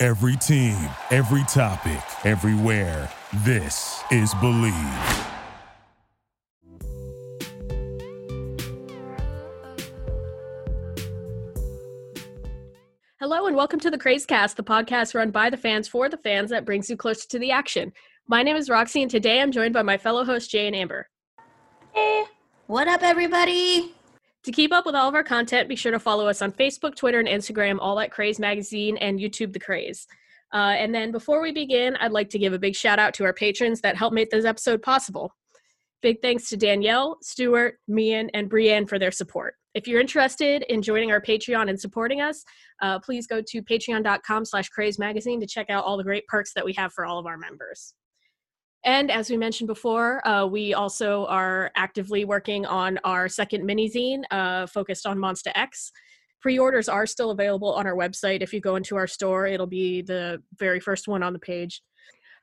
Every team, every topic, everywhere. This is Believe. Hello and welcome to the Crazecast, the podcast run by the fans for the fans that brings you closer to the action. My name is Roxy, and today I'm joined by my fellow hosts Jay and Amber. Hey, what up, everybody? To keep up with all of our content, be sure to follow us on Facebook, Twitter, and Instagram, all at Craze Magazine, and YouTube The Craze. Uh, and then before we begin, I'd like to give a big shout out to our patrons that helped make this episode possible. Big thanks to Danielle, Stuart, Mian, and Brienne for their support. If you're interested in joining our Patreon and supporting us, uh, please go to patreon.com slash craze magazine to check out all the great perks that we have for all of our members. And as we mentioned before, uh, we also are actively working on our second mini zine uh, focused on Monsta X. Pre orders are still available on our website. If you go into our store, it'll be the very first one on the page.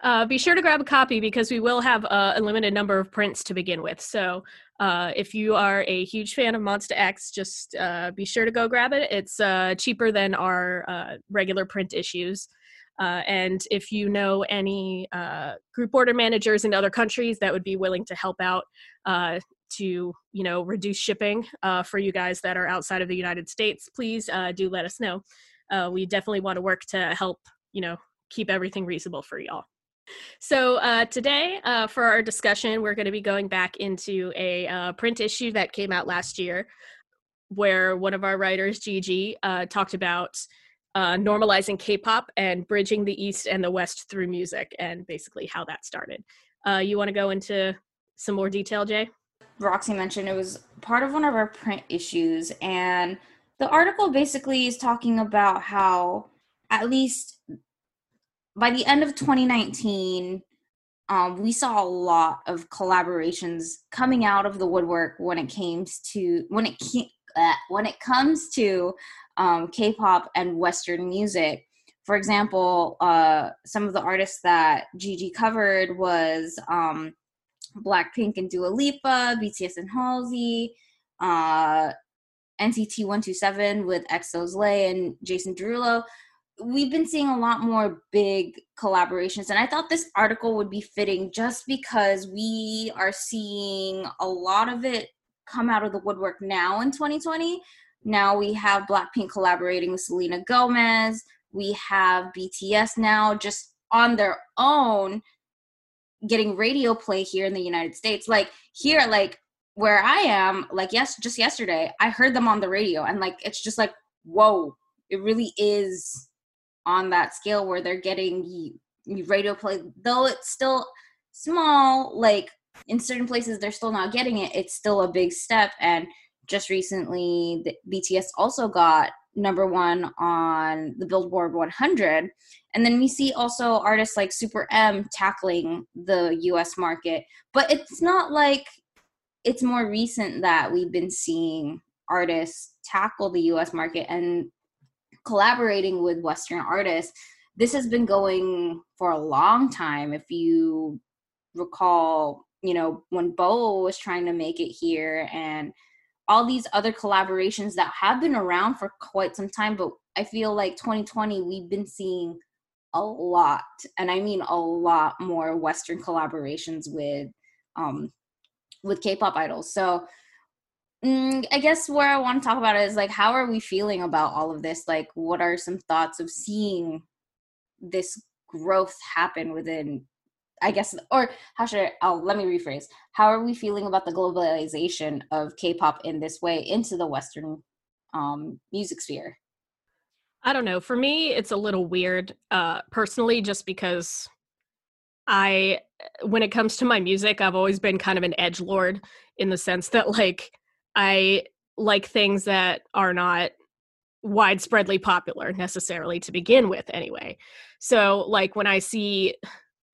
Uh, be sure to grab a copy because we will have uh, a limited number of prints to begin with. So uh, if you are a huge fan of Monsta X, just uh, be sure to go grab it. It's cheaper than our regular print issues. And if you know any group order managers in other countries that would be willing to help out to you know reduce shipping for you guys that are outside of the United States, please do let us know. we definitely want to work to help you know keep everything reasonable for y'all. So uh, today, uh, for our discussion, we're going to be going back into a uh, print issue that came out last year, where one of our writers, Gigi, uh, talked about uh, normalizing K-pop and bridging the East and the West through music, and basically how that started. Uh, you want to go into some more detail, Jay? Roxy mentioned it was part of one of our print issues, and the article basically is talking about how at least by the end of 2019, um, we saw a lot of collaborations coming out of the woodwork when it came to when it uh, when it comes to um, K-pop and Western music. For example, uh, some of the artists that Gigi covered was um, Blackpink and Dua Lipa, BTS and Halsey, uh, NCT 127 with EXO's Lay and Jason Derulo we've been seeing a lot more big collaborations and i thought this article would be fitting just because we are seeing a lot of it come out of the woodwork now in 2020 now we have blackpink collaborating with selena gomez. We have bts now just on their own getting radio play here in the united states. Like here like where i am like yes just yesterday i heard them on the radio and like it's just like whoa it really is on that scale where they're getting radio play. Though it's still small like in certain places they're still not getting it it's still a big step and just recently bts also got number one on the billboard 100 and then we see also artists like super m tackling the us market but it's not like it's more recent that we've been seeing artists tackle the us market and collaborating with Western artists, this has been going for a long time. If you recall, you know, when BoA was trying to make it here and all these other collaborations that have been around for quite some time, but I feel like 2020 we've been seeing a lot, and I mean a lot more Western collaborations with um with K-pop idols. So Mm, I guess where I want to talk about is like, how are we feeling about all of this? Like, what are some thoughts of seeing this growth happen within, I guess, or how should I, oh, let me rephrase. How are we feeling about the globalization of K pop in this way into the Western um, music sphere? I don't know. For me, it's a little weird, uh, personally, just because I, when it comes to my music, I've always been kind of an edge lord in the sense that, like, I like things that are not widespreadly popular necessarily to begin with anyway. So like when I see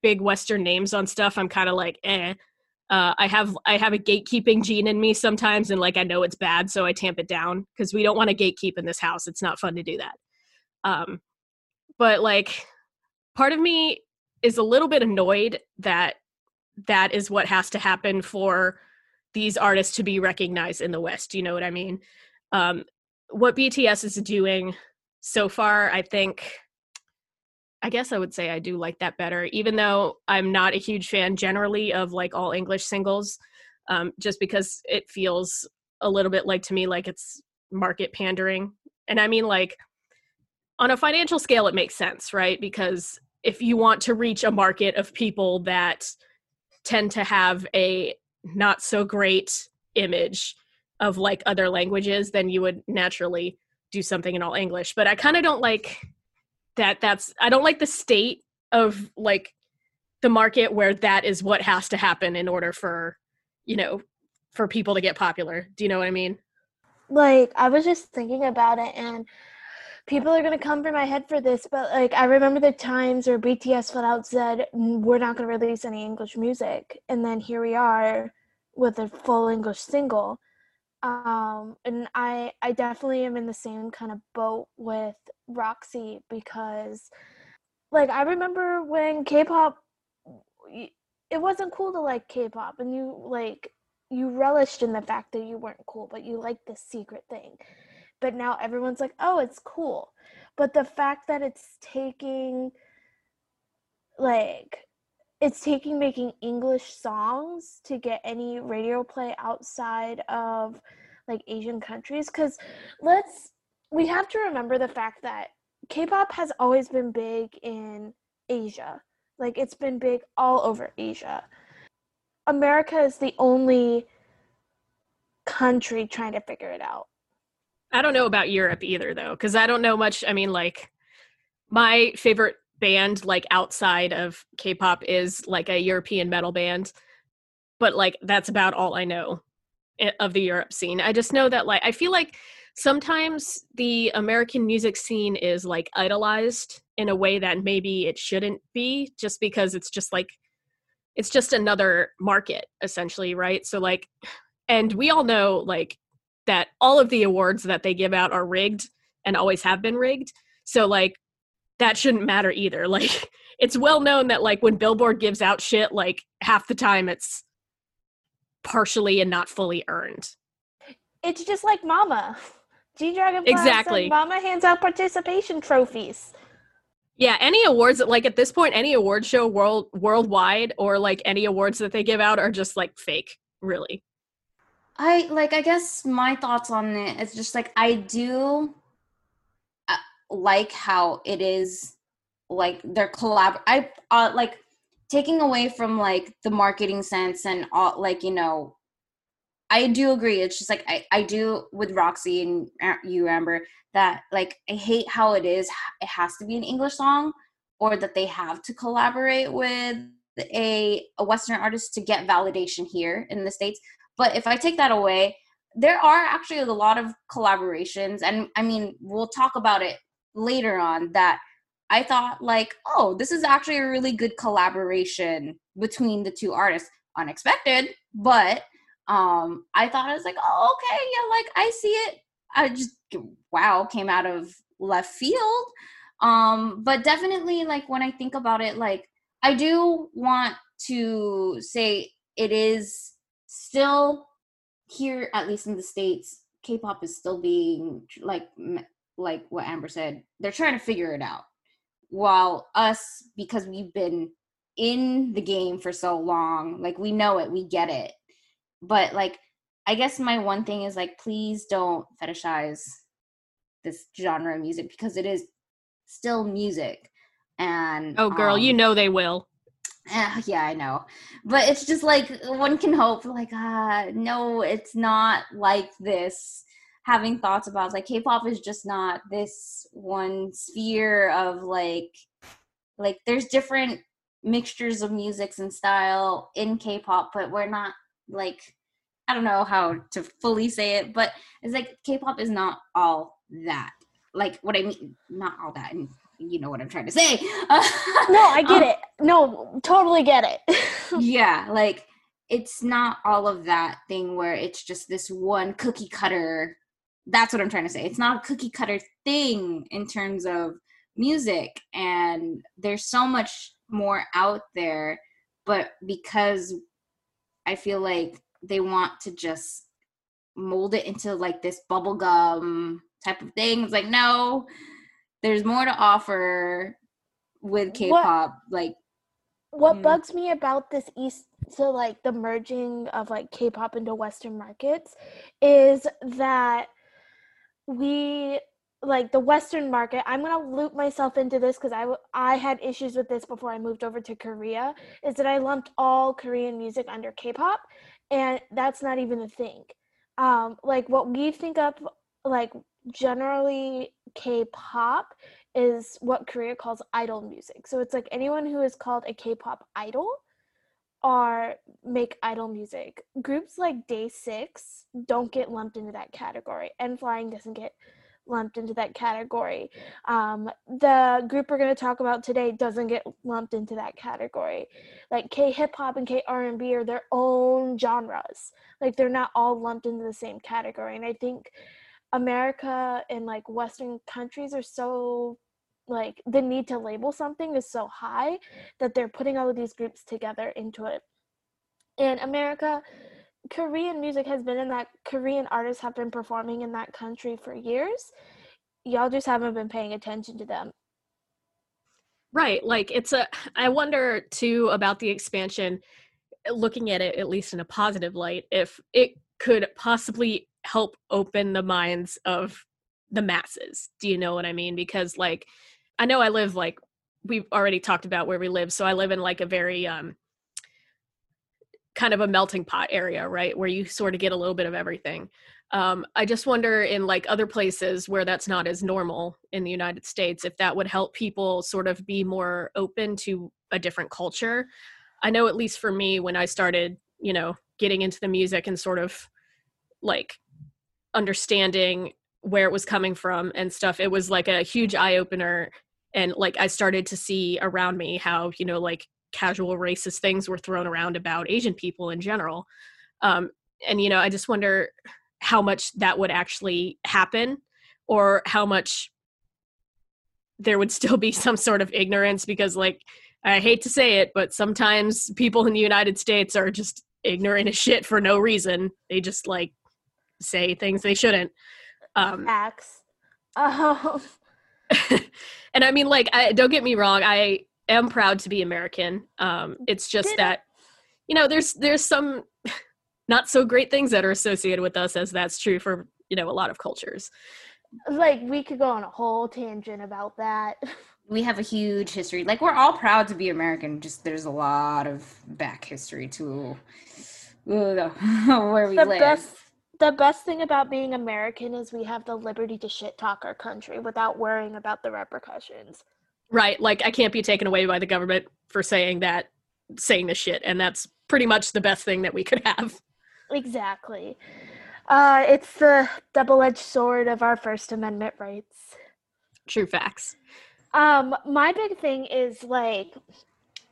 big western names on stuff I'm kind of like eh uh, I have I have a gatekeeping gene in me sometimes, and like I know it's bad, so I tamp it down because we don't want to gatekeep in this house. It's not fun to do that. Um, but like, part of me is a little bit annoyed that that is what has to happen for these artists to be recognized in the West. You know what I mean? Um, what BTS is doing so far, I think I guess I would say I do like that better, even though I'm not a huge fan generally of like all English singles, um, just because it feels a little bit like to me like it's market pandering. And I mean, like, on a financial scale, it makes sense, right? Because if you want to reach a market of people that tend to have a not so great image of like other languages, then you would naturally do something in all English. But I kind of don't like that that's I don't like the state of like the market where that is what has to happen in order for you know for people to get popular. Do you know what I mean? Like I was just thinking about it and people are going to come for my head for this, but like I remember the times where BTS flat out said we're not going to release any English music and then here we are with a full English single. Um and I I definitely am in the same kind of boat with Roxy because like I remember when K-pop it wasn't cool to like K-pop and you like you relished in the fact that you weren't cool but you liked this secret thing. But now everyone's like, "Oh, it's cool." But the fact that it's taking like it's taking making English songs to get any radio play outside of like Asian countries cuz let's we have to remember the fact that K-pop has always been big in Asia. Like it's been big all over Asia. America is the only country trying to figure it out. I don't know about Europe either though cuz I don't know much I mean like my favorite band like outside of K-pop is like a European metal band but like that's about all I know eh, of the Europe scene. I just know that like I feel like sometimes the American music scene is like idolized in a way that maybe it shouldn't be just because it's just like it's just another market essentially, right? So like and we all know like that all of the awards that they give out are rigged and always have been rigged. So like that shouldn't matter either. Like it's well known that like when Billboard gives out shit like half the time it's partially and not fully earned. It's just like Mama. G Dragon exactly. Mama hands out participation trophies. Yeah, any awards that like at this point, any award show world worldwide or like any awards that they give out are just like fake, really. I like. I guess my thoughts on it is just like I do like how it is like they're collab. I uh, like taking away from like the marketing sense and all like you know I do agree. It's just like I, I do with Roxy and you, Amber, that like I hate how it is. It has to be an English song, or that they have to collaborate with a a Western artist to get validation here in the states. But if I take that away, there are actually a lot of collaborations, and I mean we'll talk about it later on. That I thought like, oh, this is actually a really good collaboration between the two artists. Unexpected, but um i thought i was like oh okay yeah like i see it i just wow came out of left field um but definitely like when i think about it like i do want to say it is still here at least in the states k-pop is still being like like what amber said they're trying to figure it out. While us because we've been in the game for so long like we know it we get it. But like i guess my one thing is like please don't fetishize this genre of music because it is still music. And oh girl um, you know they will. uh, yeah i know. But it's just like one can hope like ah uh, no it's not like this having thoughts about like k-pop is just not this one sphere of like like there's different mixtures of musics and style in k-pop but we're not like I don't know how to fully say it, but it's like K-pop is not all that. like what I mean, not all that, and you know what I'm trying to say. no, I get Um, it. No, totally get it. yeah, like it's not all of that thing where it's just this one cookie cutter. That's what I'm trying to say. It's not a cookie cutter thing in terms of music, and there's so much more out there, but because I feel like they want to just mold it into like this bubblegum type of thing. It's like, no, there's more to offer with K-pop. Like, what Mm. bugs me about this east so like the merging of like k-pop into western markets is that we like the western market i'm going to loop myself into this because I, w- I had issues with this before i moved over to korea is that i lumped all korean music under k-pop and that's not even a thing um like what we think of like generally k-pop is what Korea calls idol music. So it's like anyone who is called a K-pop idol or make idol music. Groups like Day 6 don't get lumped into that category and Flying doesn't get lumped into that category. Um, the group we're going to talk about today doesn't get lumped into that category. Like K hip hop and K R&B are their own genres. Like they're not all lumped into the same category. And I think America and like Western countries are so like the need to label something is so high that they're putting all of these groups together into it. In America, Korean music has been in that Korean artists have been performing in that country for years. Y'all just haven't been paying attention to them. Right. Like it's a I wonder too about the expansion looking at it at least in a positive light if it could possibly help open the minds of the masses. Do you know what I mean? Because like I know I live like we've already talked about where we live, so I live in like a very um kind of a melting pot area, right? Where you sort of get a little bit of everything. Um, I just wonder in like other places where that's not as normal in the United States, if that would help people sort of be more open to a different culture. I know at least for me, when I started, you know, getting into the music and sort of like understanding where it was coming from and stuff, it was like a huge eye opener. And like I started to see around me how, you know, like casual racist things were thrown around about Asian people in general. Um, and, you know, I just wonder how much that would actually happen or how much there would still be some sort of ignorance because like I hate to say it, but sometimes people in the United States are just ignorant as shit for no reason. They just like say things they shouldn't. Um, Facts. Um, and I mean, like, I, don't get me wrong, I am proud to be American. Um, it's just Did- that, you know, there's there's some not so great things that are associated with us, as that's true for you know a lot of cultures. like we could go on a whole tangent about that. we have a huge history. Like we're all proud to be American. Just there's a lot of back history to uh, where we the live. best the best thing about being American is we have the liberty to shit talk our country without worrying about the repercussions. Right. Like I can't be taken away by the government for saying that saying this shit. And that's pretty much the best thing that we could have. Exactly. Uh, it's the double-edged sword of our First Amendment rights. True facts. Um, my big thing is like,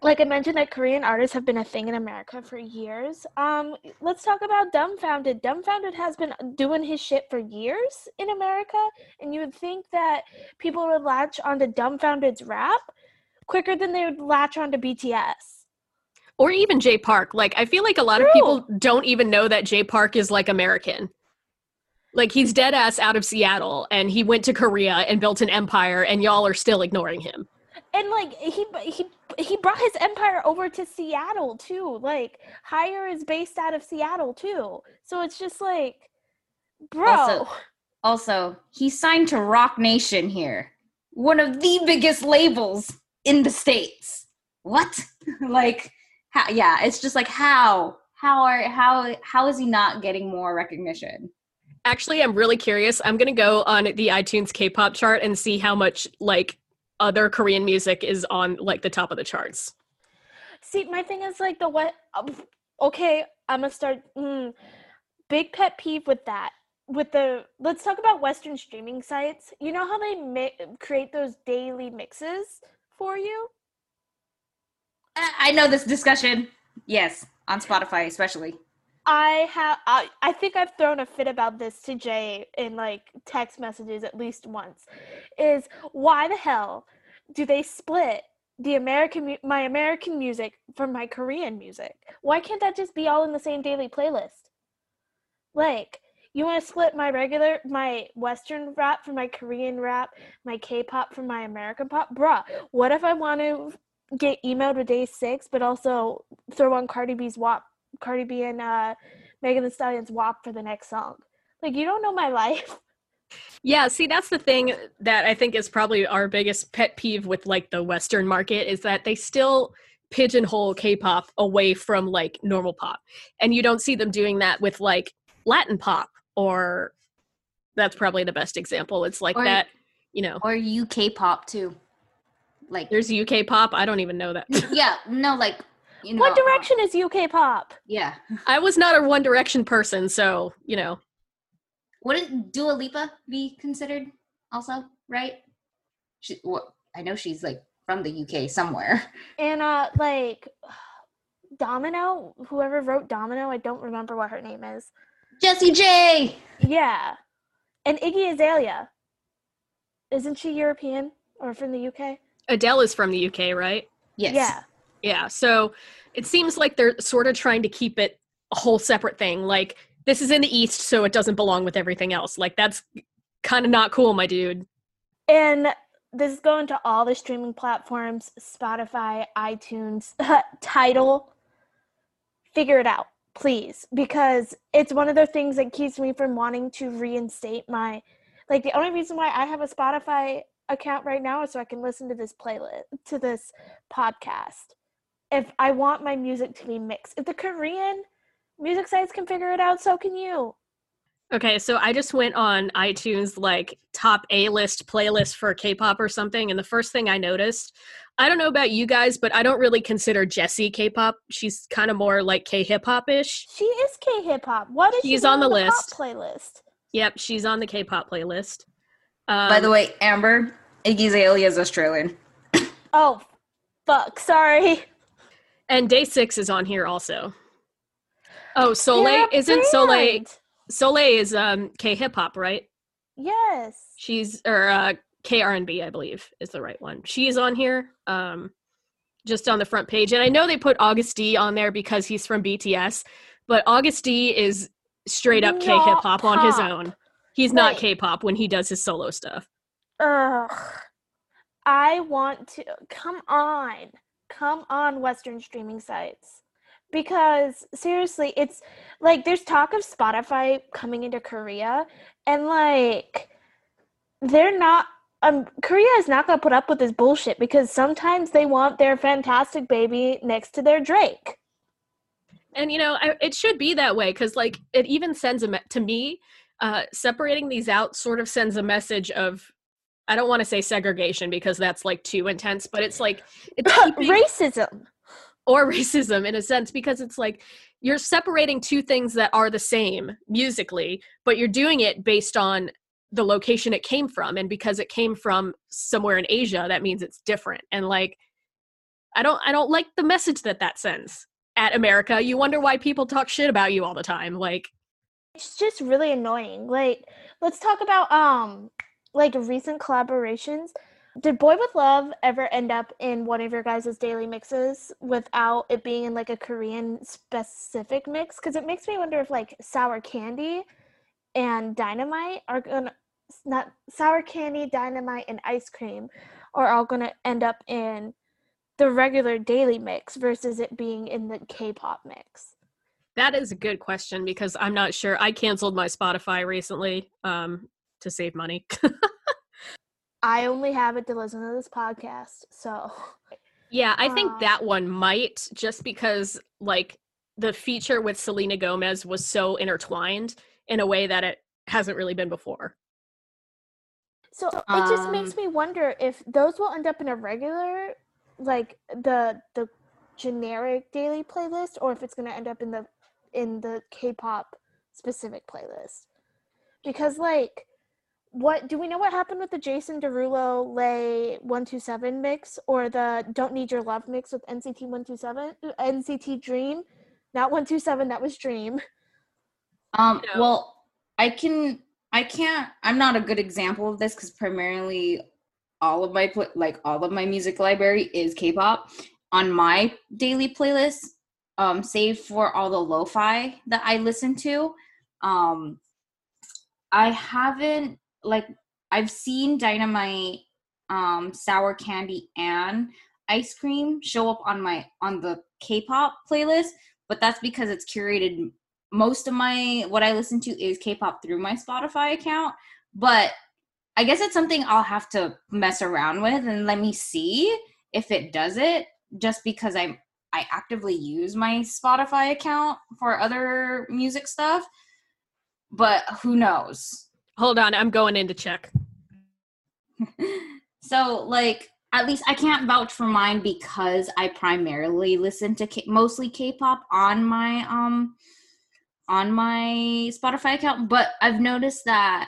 like I mentioned, that Korean artists have been a thing in America for years. Um, let's talk about Dumbfoundead. Dumbfoundead has been doing his shit for years in America, and you would think that people would latch onto Dumbfoundead's rap quicker than they would latch onto BTS. Or even Jay Park. Like I feel like a lot of people don't even know that Jay Park is like American. Like he's dead ass out of Seattle and he went to Korea and built an empire and y'all are still ignoring him. And like he he he brought his empire over to Seattle too. Like H1GHR is based out of Seattle too. So it's just like, bro. Also- Also, he signed to Roc Nation here, one of the biggest labels in the states. What? like, how, yeah, it's just like how how are how how is he not getting more recognition? Actually, I'm really curious. I'm gonna go on the iTunes K-pop chart and see how much like other Korean music is on like the top of the charts. See, my thing is like the what? um, Okay, I'm gonna start. Mm, big pet peeve with that. with the let's talk about Western streaming sites. You know how they mi- create those daily mixes for you? I I know this discussion. Yes, on Spotify especially. I have I, I think I've thrown a fit about this to Jay in like text messages at least once. Is why the hell do they split the American my American music from my Korean music? Why can't that just be all in the same daily playlist? Like, you want to split my regular my Western rap from my Korean rap, my K-pop from my American pop? Bruh, what if I want to get emailed with day six, but also throw on Cardi B's WAP, Cardi B and uh, Megan Thee Stallion's WAP for the next song? Like, you don't know my life. Yeah, see, that's the thing that I think is probably our biggest pet peeve with like the Western market is that they still pigeonhole K-pop away from like normal pop, and you don't see them doing that with like Latin pop or that's probably the best example. It's like Or- that, you know. Or UK pop too. Like There's UK pop. I don't even know that. yeah, no, like you know. One uh, Direction is UK pop. Yeah. I was not a One Direction person, so you know. Wouldn't Dua Lipa be considered also, right? She, well, I know she's like from the UK somewhere. And uh like Domino, whoever wrote Domino, I don't remember what her name is. Jessie J. Yeah. And Iggy Azalea. Isn't she European or from the UK? Adele is from the UK, right? Yes. Yeah. Yeah. So it seems like they're sort of trying to keep it a whole separate thing. Like this is in the East, so it doesn't belong with everything else. Like that's kind of not cool, my dude. And this is going to all the streaming platforms, Spotify, iTunes, Tidal. Figure it out, please, because it's one of the things that keeps me from wanting to reinstate my like the only reason why I have a Spotify account right now is so I can listen to this playlist to this podcast. If I want my music to be mixed. If the Korean music sites can figure it out, so can you. Okay, so I just went on iTunes like top A list playlist for K-pop or something, and the first thing I noticed, I don't know about you guys, but I don't really consider Jessi K-pop. She's kind of more like K-hip hop ish. She is K hip hop. What is She's she on doing the list. playlist? Yep, she's on the K-pop playlist. Um, By the way, Amber, Iggy Azalea is Australian. Oh, fuck. Sorry. And Day Six is on here also. Oh, Soleil a isn't Soleil. Soleil is um K-hip hop, right? Yes. She's or uh K R and B, I believe, is the right one. She's on here, um, just on the front page, and I know they put Agust D on there because he's from BTS, but Agust D is straight up K hip hop on his own. He's not K-pop when he does his solo stuff. Ugh. I want to. Come on. Come on, Western streaming sites. Because seriously, it's like there's talk of Spotify coming into Korea, and like they're not. Um, Korea is not gonna put up with this bullshit because sometimes they want their fantastic baby next to their Drake. And you know, I, it should be that way because, like, it even sends a me- to me. Uh, separating these out sort of sends a message of, I don't want to say segregation because that's like too intense, but it's like it's keeping, Racism. or racism in a sense because it's like you're separating two things that are the same musically, but you're doing it based on the location it came from, and because it came from somewhere in Asia, that means it's different. And like, I don't, I don't like the message that that sends at America. You wonder why people talk shit about you all the time. Like, it's just really annoying. Like, let's talk about um like recent collaborations. Did Boy With Luv ever end up in one of your guys' daily mixes without it being in like a Korean specific mix? Because it makes me wonder if like Sour Candy and Dynamite are gonna not Sour Candy, Dynamite, and Ice Cream are all gonna end up in the regular daily mix versus it being in the K-pop mix. that is a good question because I'm not sure. I canceled my Spotify recently um, to save money. I only have it to listen to this podcast, so Yeah, I think Uh, that one might just because like the feature with Selena Gomez was so intertwined in a way that it hasn't really been before. so it just makes Um, me wonder if those will end up in a regular, like the the generic daily playlist, or if it's going to end up in the in the K-pop specific playlist. because like what do we know what happened with the Jason Derulo Lay 127 mix or the Don't Need Your Love mix with NCT 127 NCT Dream not 127 that was Dream Um, No. well, I can, I can't. I'm not a good example of this because primarily, all of my like all of my music library is K-pop on my daily playlist. Um, save for all the lo-fi that I listen to. Um, I haven't like I've seen Dynamite, um, Sour Candy, and Ice Cream show up on my on the K-pop playlist, but that's because it's curated most of my what I listen to is K-pop through my Spotify account, but I guess it's something I'll have to mess around with and let me see if it does it just because I I actively use my Spotify account for other music stuff. But who knows? Hold on, I'm going in to check. so like at least I can't vouch for mine because I primarily listen to K- mostly K-pop on my um on my Spotify account, but I've noticed that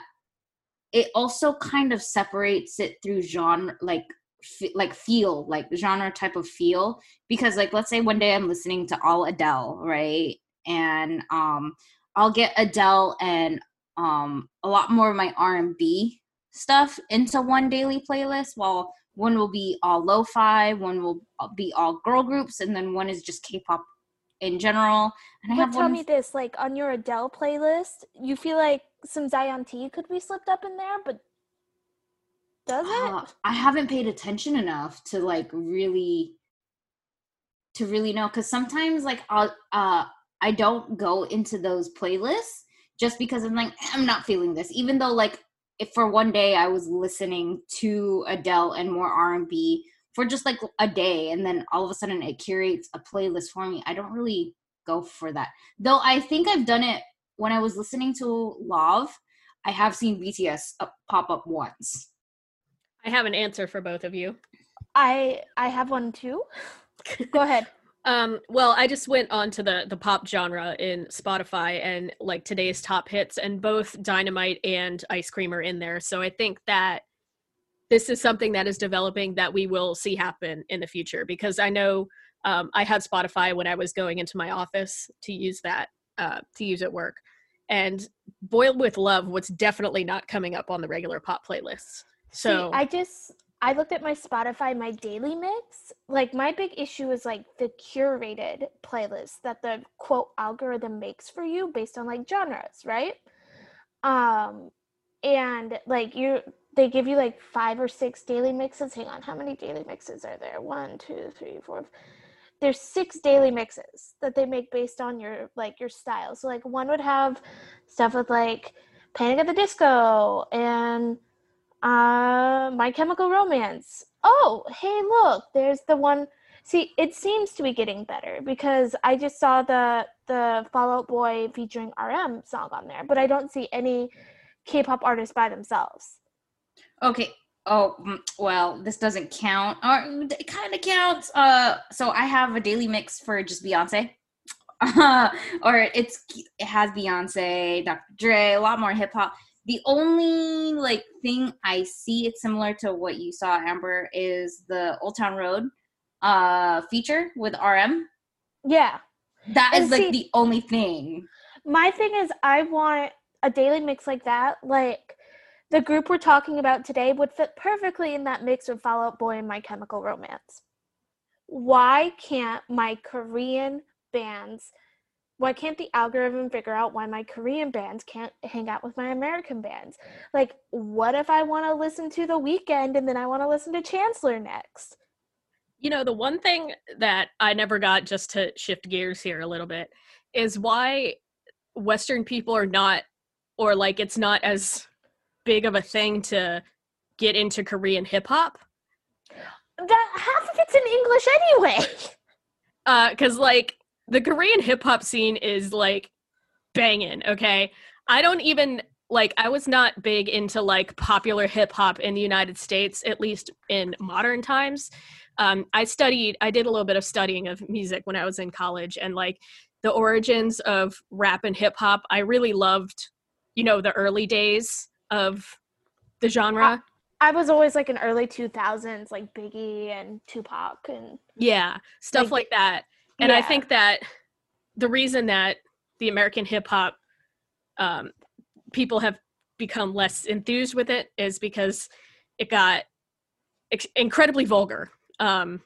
it also kind of separates it through genre like f- like feel like genre type of feel because like let's say one day I'm listening to all Adele, right? And um I'll get Adele and um a lot more of my R&B stuff into one daily playlist. While one will be all lo-fi one will be all girl groups and then one is just k-pop in general. And i but have tell one me this like on your Adele playlist you feel like some Zion T could be slipped up in there but does it? Uh, i haven't paid attention enough to like really to really know because sometimes like i'll uh i don't go into those playlists just because i'm like i'm not feeling this. Even though like if for one day i was listening to adele and more r&b for just like a day and then all of a sudden it curates a playlist for me i don't really go for that. Though i think i've done it when i was listening to love i have seen bts up, uh, pop up once. I have an answer for both of you. I I have one too. Go ahead Um, well, I just went on to the the pop genre in Spotify and like today's top hits, and both Dynamite and Ice Cream are in there. So I think that this is something that is developing that we will see happen in the future because I know um, I had Spotify when I was going into my office to use that uh, to use at work, and Boy With Luv was definitely not coming up on the regular pop playlists. So See, I just I looked at my Spotify, my daily mix. Like my big issue is like the curated playlist that the quote algorithm makes for you based on like genres, right? Um and like you they give you like five or six daily mixes. Hang on, how many daily mixes are there? One, two, three, four. There's six daily mixes that they make based on your like your style. So like one would have stuff with like Panic at the Disco and uh, My Chemical Romance. Oh, hey, look, there's the one. See, it seems to be getting better because I just saw the the Fallout Boy featuring RM song on there, but I don't see any K-pop artists by themselves. Okay. Oh mm, well, this doesn't count. Or it kind of counts. Uh, so I have a daily mix for just Beyonce. Uh, or it's it has Beyonce, Dr. Dre, a lot more hip hop. The only like thing I see it's similar to what you saw, Amber, is the Old Town Road uh feature with RM. Yeah, That is And like see- the only thing. my thing is I want a daily mix like that. Like the group we're talking about today would fit perfectly in that mix of Fallout Boy and My Chemical Romance. Why can't my Korean bands why can't the algorithm figure out why my Korean bands can't hang out with my American bands? Like, what if I want to listen to The Weeknd and then I want to listen to Chancellor next? You know, the one thing that I never got, just to shift gears here a little bit, is why Western people are not, or like it's not as big of a thing to get into Korean hip hop. That half of it's in English anyway. Uh, cause like the Korean hip hop scene is like banging, okay? I don't even like I was not big into like popular hip hop in the United States, at least in modern times. Um, I studied, I did a little bit of studying of music when I was in college, and like the origins of rap and hip hop, I really loved you know the early days of the genre. I was always like in early 2000s, like Biggie and Tupac and Yeah, stuff Like, like that. And I think that the reason that the American hip hop um, people have become less enthused with it is because it got ex- incredibly vulgar um,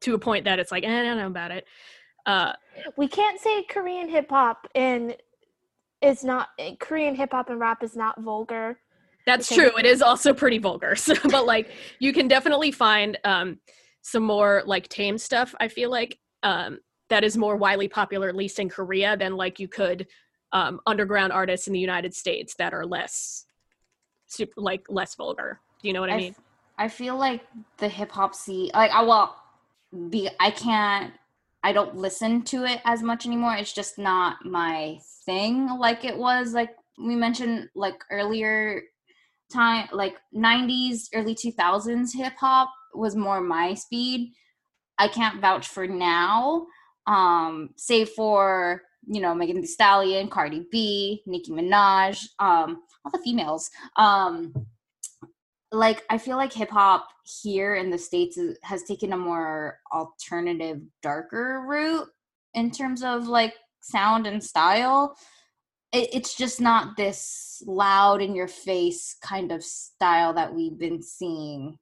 to a point that it's like, eh, I don't know about it. Uh, we can't say Korean hip hop and is not Korean hip hop and rap is not vulgar. That's true. It is also pretty vulgar. So, but like you can definitely find um some more like tame stuff, I feel like, um, that is more widely popular, at least in Korea, than like you could um underground artists in the United States that are less super, like less vulgar. Do you know what I I mean? f- I feel like the hip hop scene, like I well, be I can't, I don't listen to it as much anymore. It's just not my thing, like it was. Like we mentioned, like earlier time, like '90s, early 2000s hip hop was more my speed. I can't vouch for now, um, save for you know Megan Thee Stallion, Cardi B, Nicki Minaj, um, all the females. Um, like I feel like hip hop here in the states has taken a more alternative, darker route in terms of like sound and style. It, it's just not this loud in your face kind of style that we've been seeing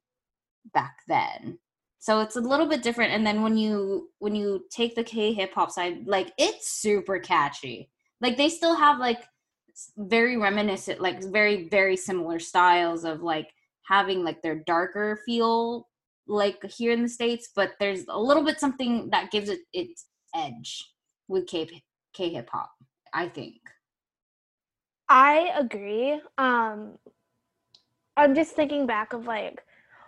back then. So it's a little bit different. And then when you when you take the K hip hop side, like it's super catchy. Like they still have like very reminiscent, like very very similar styles of like having like their darker feel like here in the states but there's a little bit something that gives it its edge with k k hip hop i think I agree. Um I'm just thinking back of like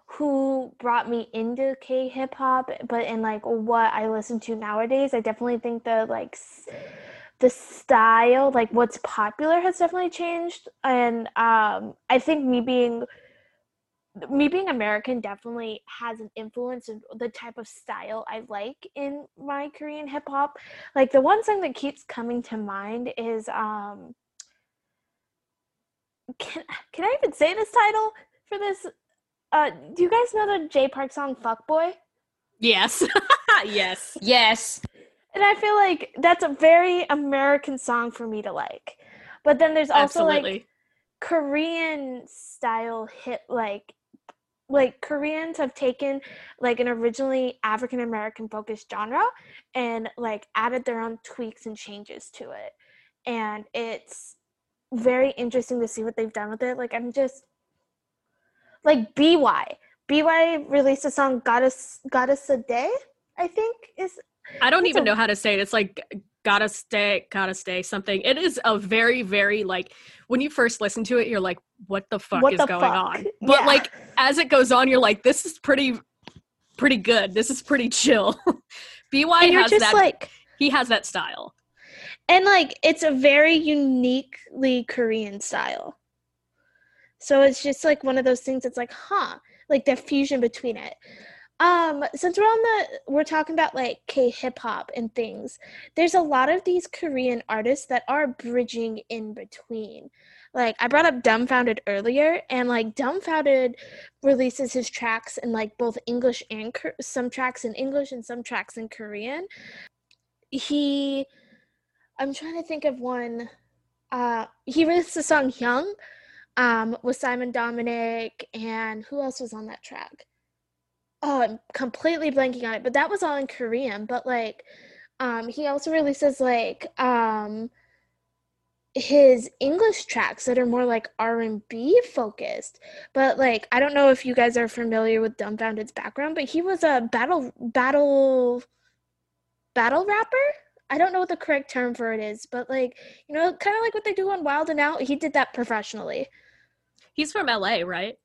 who brought me into K hip hop, but in like what I listen to nowadays, I definitely think the like the style, like what's popular has definitely changed and um I think me being me being American definitely has an influence in the type of style I like in my Korean hip hop. Like the one song that keeps coming to mind is um can can I even say this title for this? Uh, do you guys know the Jay Park song "Fuckboy"? Yes. yes. yes And I feel like that's a very American song for me to like. But then there's also Absolutely. like Korean style hit like like Koreans have taken like an originally African American focused genre and like added their own tweaks and changes to it. And it's very interesting to see what they've done with it. Like I'm just like BewhY. BewhY released a song Goddess Goddess a Day, I think is I don't even a- know how to say it. It's like gotta stay, gotta stay something. It is a very, very like when you first listen to it, you're like, what the fuck What is the going fuck? on? But Yeah. like as it goes on, you're like, this is pretty pretty good. This is pretty chill. BewhY and has that like he has that style. and like it's a very uniquely Korean style. So it's just like one of those things that's like, huh, like the fusion between it. Um, since we're on the we're talking about like K hip hop and things, there's a lot of these Korean artists that are bridging in between. Like I brought up Dumbfoundead earlier, and like Dumbfoundead releases his tracks in like both English and some tracks in English and some tracks in Korean. He, I'm trying to think of one. Uh, he released the song "Young," um, with Simon Dominic, and who else was on that track? Oh, I'm completely blanking on it, but that was all in Korean. But like, um, he also releases like um his English tracks that are more like R and B focused. But like, I don't know if you guys are familiar with Dumbfoundead's background, but he was a battle battle battle rapper. I don't know what the correct term for it is, but like, you know, kind of like what they do on Wild and Out. He did that professionally. He's from LA, right?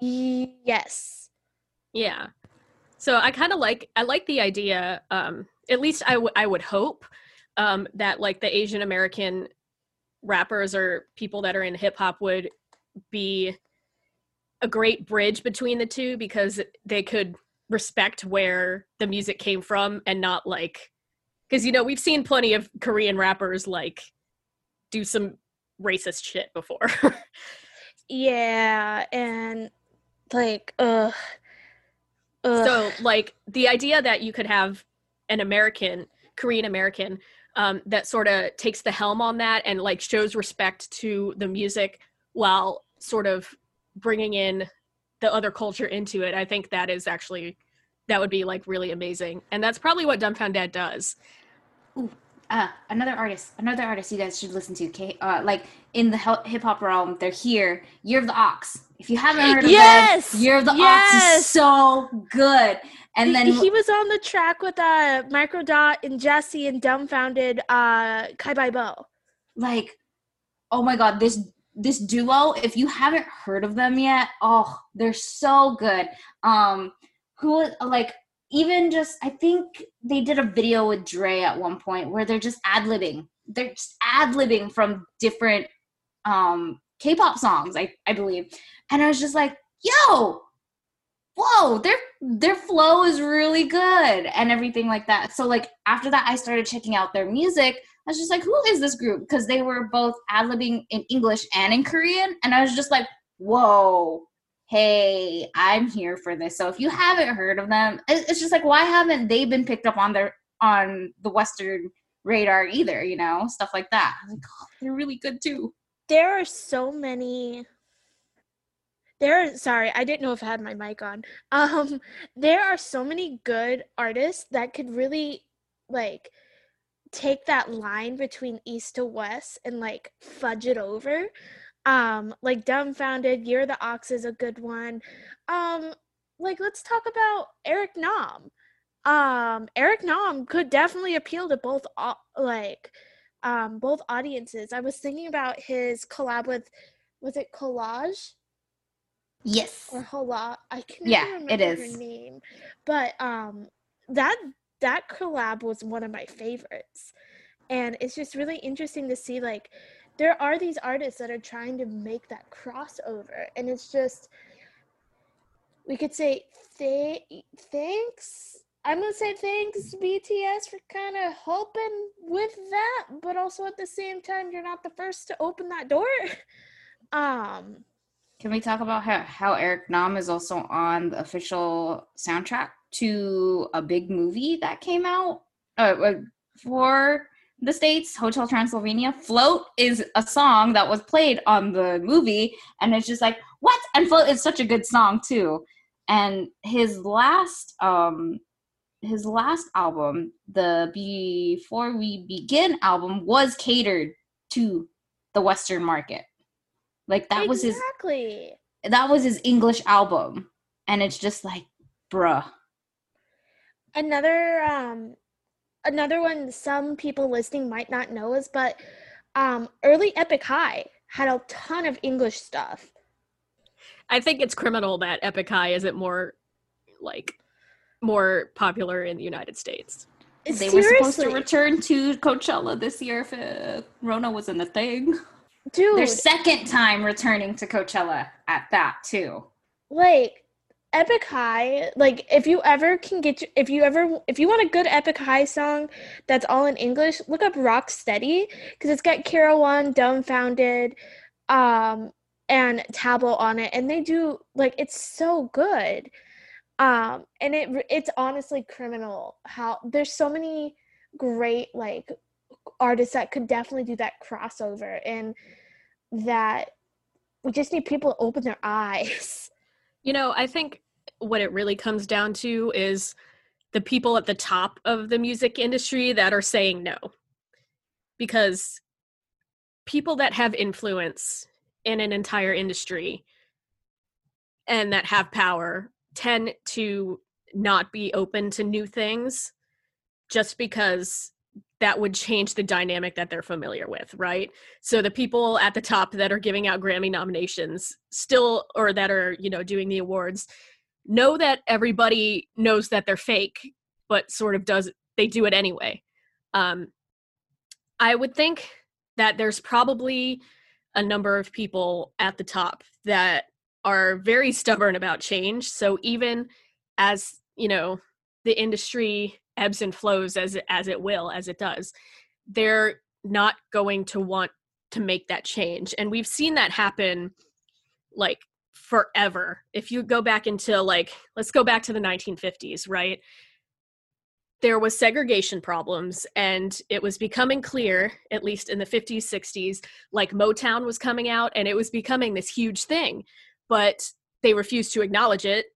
Yes. Yeah. So I kind of like I like the idea. Um, at least I would I would hope um, that like the Asian American rappers or people that are in hip hop would be a great bridge between the two because they could respect where the music came from and not like because you know we've seen plenty of Korean rappers like do some racist shit before. Yeah, and like, ugh. ugh. so like the idea that you could have an American, Korean American, um, that sort of takes the helm on that and like shows respect to the music while sort of bringing in the other culture into it. I think that is actually that would be like really amazing, and that's probably what Dumbfoundead does. Uh, another artist, another artist you guys should listen to. Okay, uh, like in the hip hop realm, they're here. Year of the Ox. If you haven't heard of Yes! them, Year of the Ox is so good. And He- then he was on the track with uh Microdot and Jessi and Dumbfoundead uh Kai Bai Bo. like, oh my god, this this duo. If you haven't heard of them yet, oh, they're so good. Um, who like even just I think they did a video with Dre at one point where they're just ad libbing. They're just ad libbing from different um K-pop songs, I I believe, and I was just like, yo, whoa, their their flow is really good and everything like that. So like after that, I started checking out their music. I was just like, who is this group? Because they were both ad libbing in English and in Korean, and I was just like, whoa, hey, I'm here for this. So if you haven't heard of them, it's just like, why haven't they been picked up on their on the Western radar either? You know, stuff like that. Like, oh, they're really good too. There are so many there are sorry, I didn't know if I had my mic on. Um there are so many good artists that could really like take that line between east to west and like fudge it over. Um like Dumbfoundead, Year of the Ox is a good one. Um like let's talk about Eric Nam. Um Eric Nam could definitely appeal to both like um both audiences. I was thinking about his collab with was it Collage Yes. or Hola? I can Yeah, never it remember is. her name. But um that that collab was one of my favorites. And it's just really interesting to see like there are these artists that are trying to make that crossover and it's just we could say th- thanks i'm gonna say thanks bts for kind of helping with that but also at the same time you're not the first to open that door. Um Can we talk about how, how Eric Nam is also on the official soundtrack to a big movie that came out uh, uh, for the States, Hotel Transylvania? Float is a song that was played on the movie, and it's just like, what? And Float is such a good song, too. And his last, um, his last album, the Before We Begin album, was catered to the Western market. Like that was his exactly that was his English album, and it's just like, bruh. another um another one some people listening might not know is but um early epic high had a ton of english stuff I think it's criminal that Epic High isn't more like more popular in the United States. They were supposed to return to Coachella this year if uh, Rona wasn't a thing. dude Their second time returning to Coachella at that too. like epic high like if you ever can get if you ever if you want a good epic high song that's all in english look up rock steady because it's got one Dumbfoundead um and Tablo on it and they do like it's so good. Um and it it's honestly criminal how there's so many great like artists that could definitely do that crossover and that we just need people to open their eyes You know, I think what it really comes down to is the people at the top of the music industry that are saying no. Because people that have influence in an entire industry and that have power tend to not be open to new things just because that would change the dynamic that they're familiar with, right? So the people at the top that are giving out Grammy nominations still or that are, you know, doing the awards know that everybody knows that they're fake, but sort of does they do it anyway. Um I would think that there's probably a number of people at the top that are very stubborn about change. So even as, you know, the industry ebbs and flows as it, as it will, as it does, they're not going to want to make that change. And we've seen that happen like forever. If you go back into like let's go back to the 1950s right? There was segregation problems and it was becoming clear at least in the 50s 60s like motown was coming out and it was becoming this huge thing. But they refused to acknowledge it.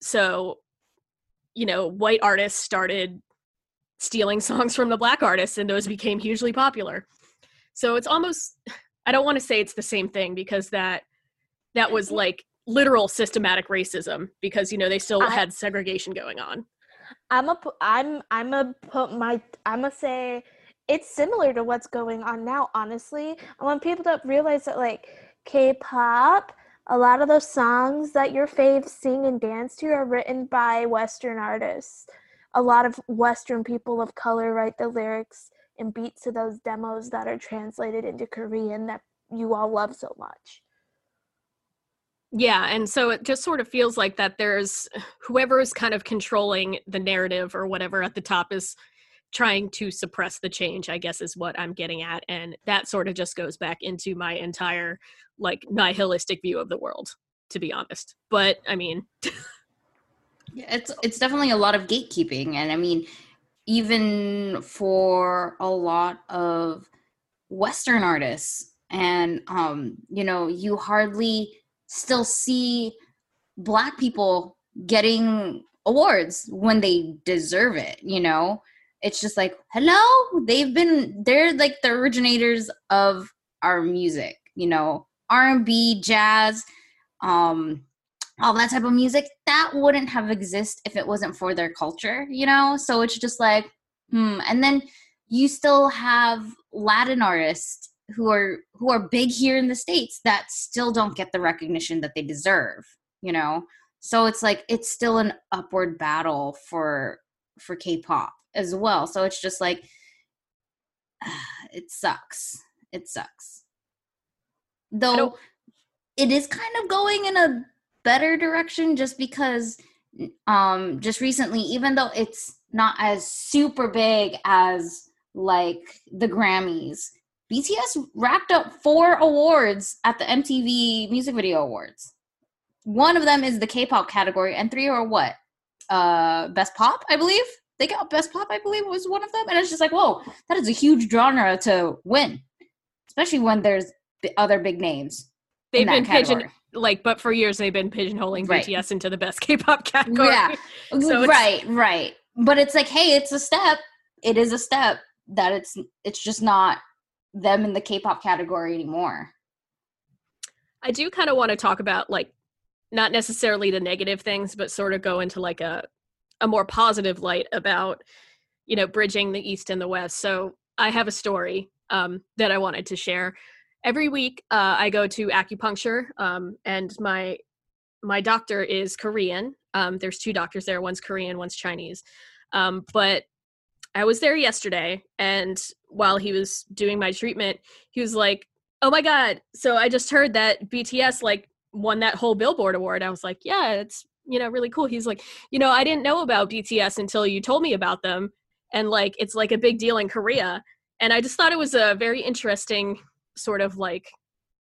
So you know white artists started stealing songs from the black artists and those became hugely popular so it's almost i don't want to say it's the same thing because that that was mm-hmm. like literal systematic racism because you know they still I- had segregation going on I'm a I'm I'm a put my I'm a say it's similar to what's going on now. Honestly, I want people to realize that like K-pop, a lot of those songs that your faves sing and dance to are written by Western artists. A lot of Western people of color write the lyrics and beats to those demos that are translated into Korean that you all love so much. Yeah, and so it just sort of feels like that there's whoever is kind of controlling the narrative or whatever at the top is trying to suppress the change, I guess is what I'm getting at. And that sort of just goes back into my entire like nihilistic view of the world, to be honest. But I mean, Yeah, it's it's definitely a lot of gatekeeping, and I mean, even for a lot of Western artists, and um, you know, you hardly still see Black people getting awards when they deserve it. You know, it's just like, hello, they've been they're like the originators of our music. You know, R and B, jazz, um all that type of music that wouldn't have exist if it wasn't for their culture you know? So it's just like hmm and then you still have latin artists who are who are big here in the states that still don't get the recognition that they deserve you know? So it's like it's still an upward battle for for k-pop as well. So it's just like it sucks. It sucks. Though it is kind of going in a better direction just because um just recently even though it's not as super big as like the Grammys BTS racked up four awards at the MTV Music Video Awards. One of them is the K-pop category and three are what? Uh best pop, I believe. They got best pop, I believe was one of them and it's just like, "Whoa, that is a huge genre to win." Especially when there's the other big names. they've in that been pigeon category. Like, but for years they've been pigeonholing Right. BTS into the best K-pop category. Yeah. So right, right. But it's like, hey, it's a step. It is a step that it's it's just not them in the K-pop category anymore. I do kind of want to talk about like not necessarily the negative things, but sort of go into like a a more positive light about you know bridging the east and the west. So I have a story um, that I wanted to share. Every week, uh, I go to acupuncture, um, and my my doctor is Korean. Um, there's two doctors there. One's Korean, one's Chinese. Um, but I was there yesterday, and while he was doing my treatment, he was like, "Oh my god!" So I just heard that BTS like won that whole Billboard award. I was like, "Yeah, it's you know really cool." He's like, "You know, I didn't know about BTS until you told me about them, and like it's like a big deal in Korea." And I just thought it was a very interesting sort of like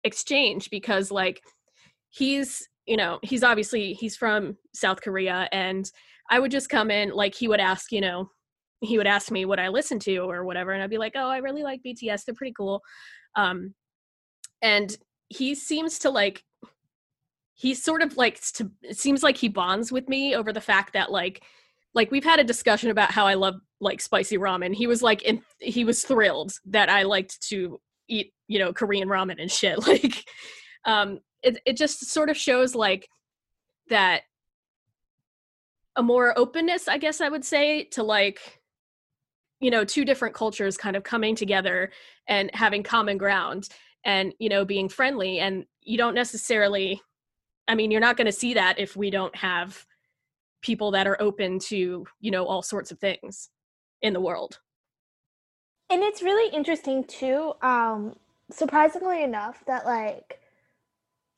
exchange because like he's you know he's obviously he's from south korea and i would just come in like he would ask you know he would ask me what i listen to or whatever and i'd be like oh i really like bts they're pretty cool. Um and he seems to like he sort of like to it seems like he bonds with me over the fact that like like we've had a discussion about how i love like spicy ramen. He was like in, he was thrilled that i liked to eat you know korean ramen and shit like um it, it just sort of shows like that a more openness i guess i would say to like you know two different cultures kind of coming together and having common ground and you know being friendly and you don't necessarily i mean you're not going to see that if we don't have people that are open to you know all sorts of things in the world And it's really interesting too, um, surprisingly enough, that like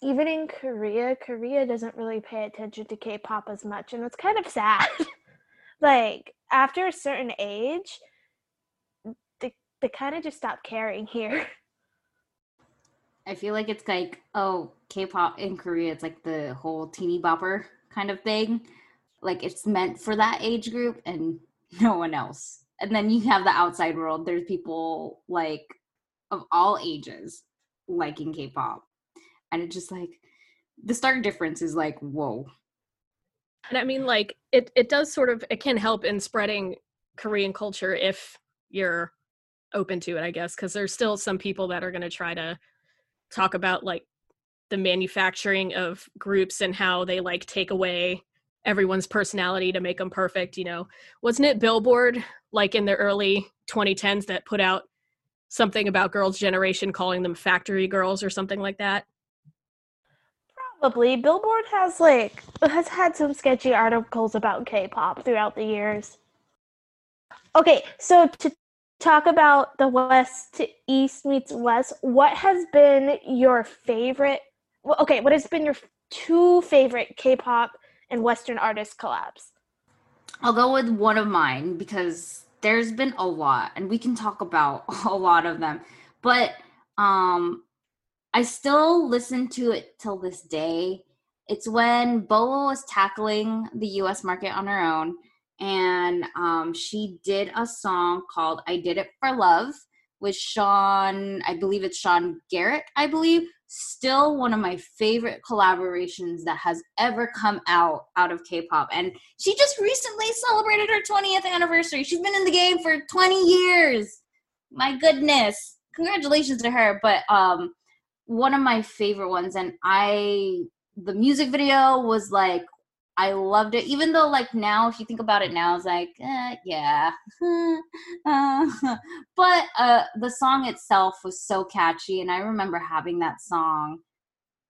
even in Korea, Korea doesn't really pay attention to K-pop as much, and it's kind of sad. like after a certain age, they they kind of just stop caring here. I feel like it's like, oh, K-pop in Korea, it's like the whole teeny bopper kind of thing. Like it's meant for that age group and no one else. And then you have the outside world. There's people like of all ages liking K-pop. And it's just like the stark difference is like, whoa. And I mean, like it it does sort of it can help in spreading Korean culture if you're open to it, I guess, because there's still some people that are going to try to talk about like the manufacturing of groups and how they like take away everyone's personality to make them perfect you know wasn't it billboard like in the early 2010s that put out something about girls generation calling them factory girls or something like that Probably. Billboard has like has had some sketchy articles about K-pop throughout the years. Okay, so to talk about the West to East meets West, what has been your favorite? Okay, what has been your two favorite K-pop and Western artist collabs? I'll go with one of mine because there's been a lot and we can talk about a lot of them. But um I still listen to it till this day. It's when BoA was tackling the US market on her own and um, she did a song called I Did It for Love with Sean, I believe it's Sean Garrett, I believe. Still one of my favorite collaborations that has ever come out out of K-pop. And she just recently celebrated her 20th anniversary. She's been in the game for 20 years. My goodness. Congratulations to her. But um one of my favorite ones and I the music video was like I loved it, even though like now, if you think about it now, it's like, eh, yeah. uh, but uh, the song itself was so catchy, and I remember having that song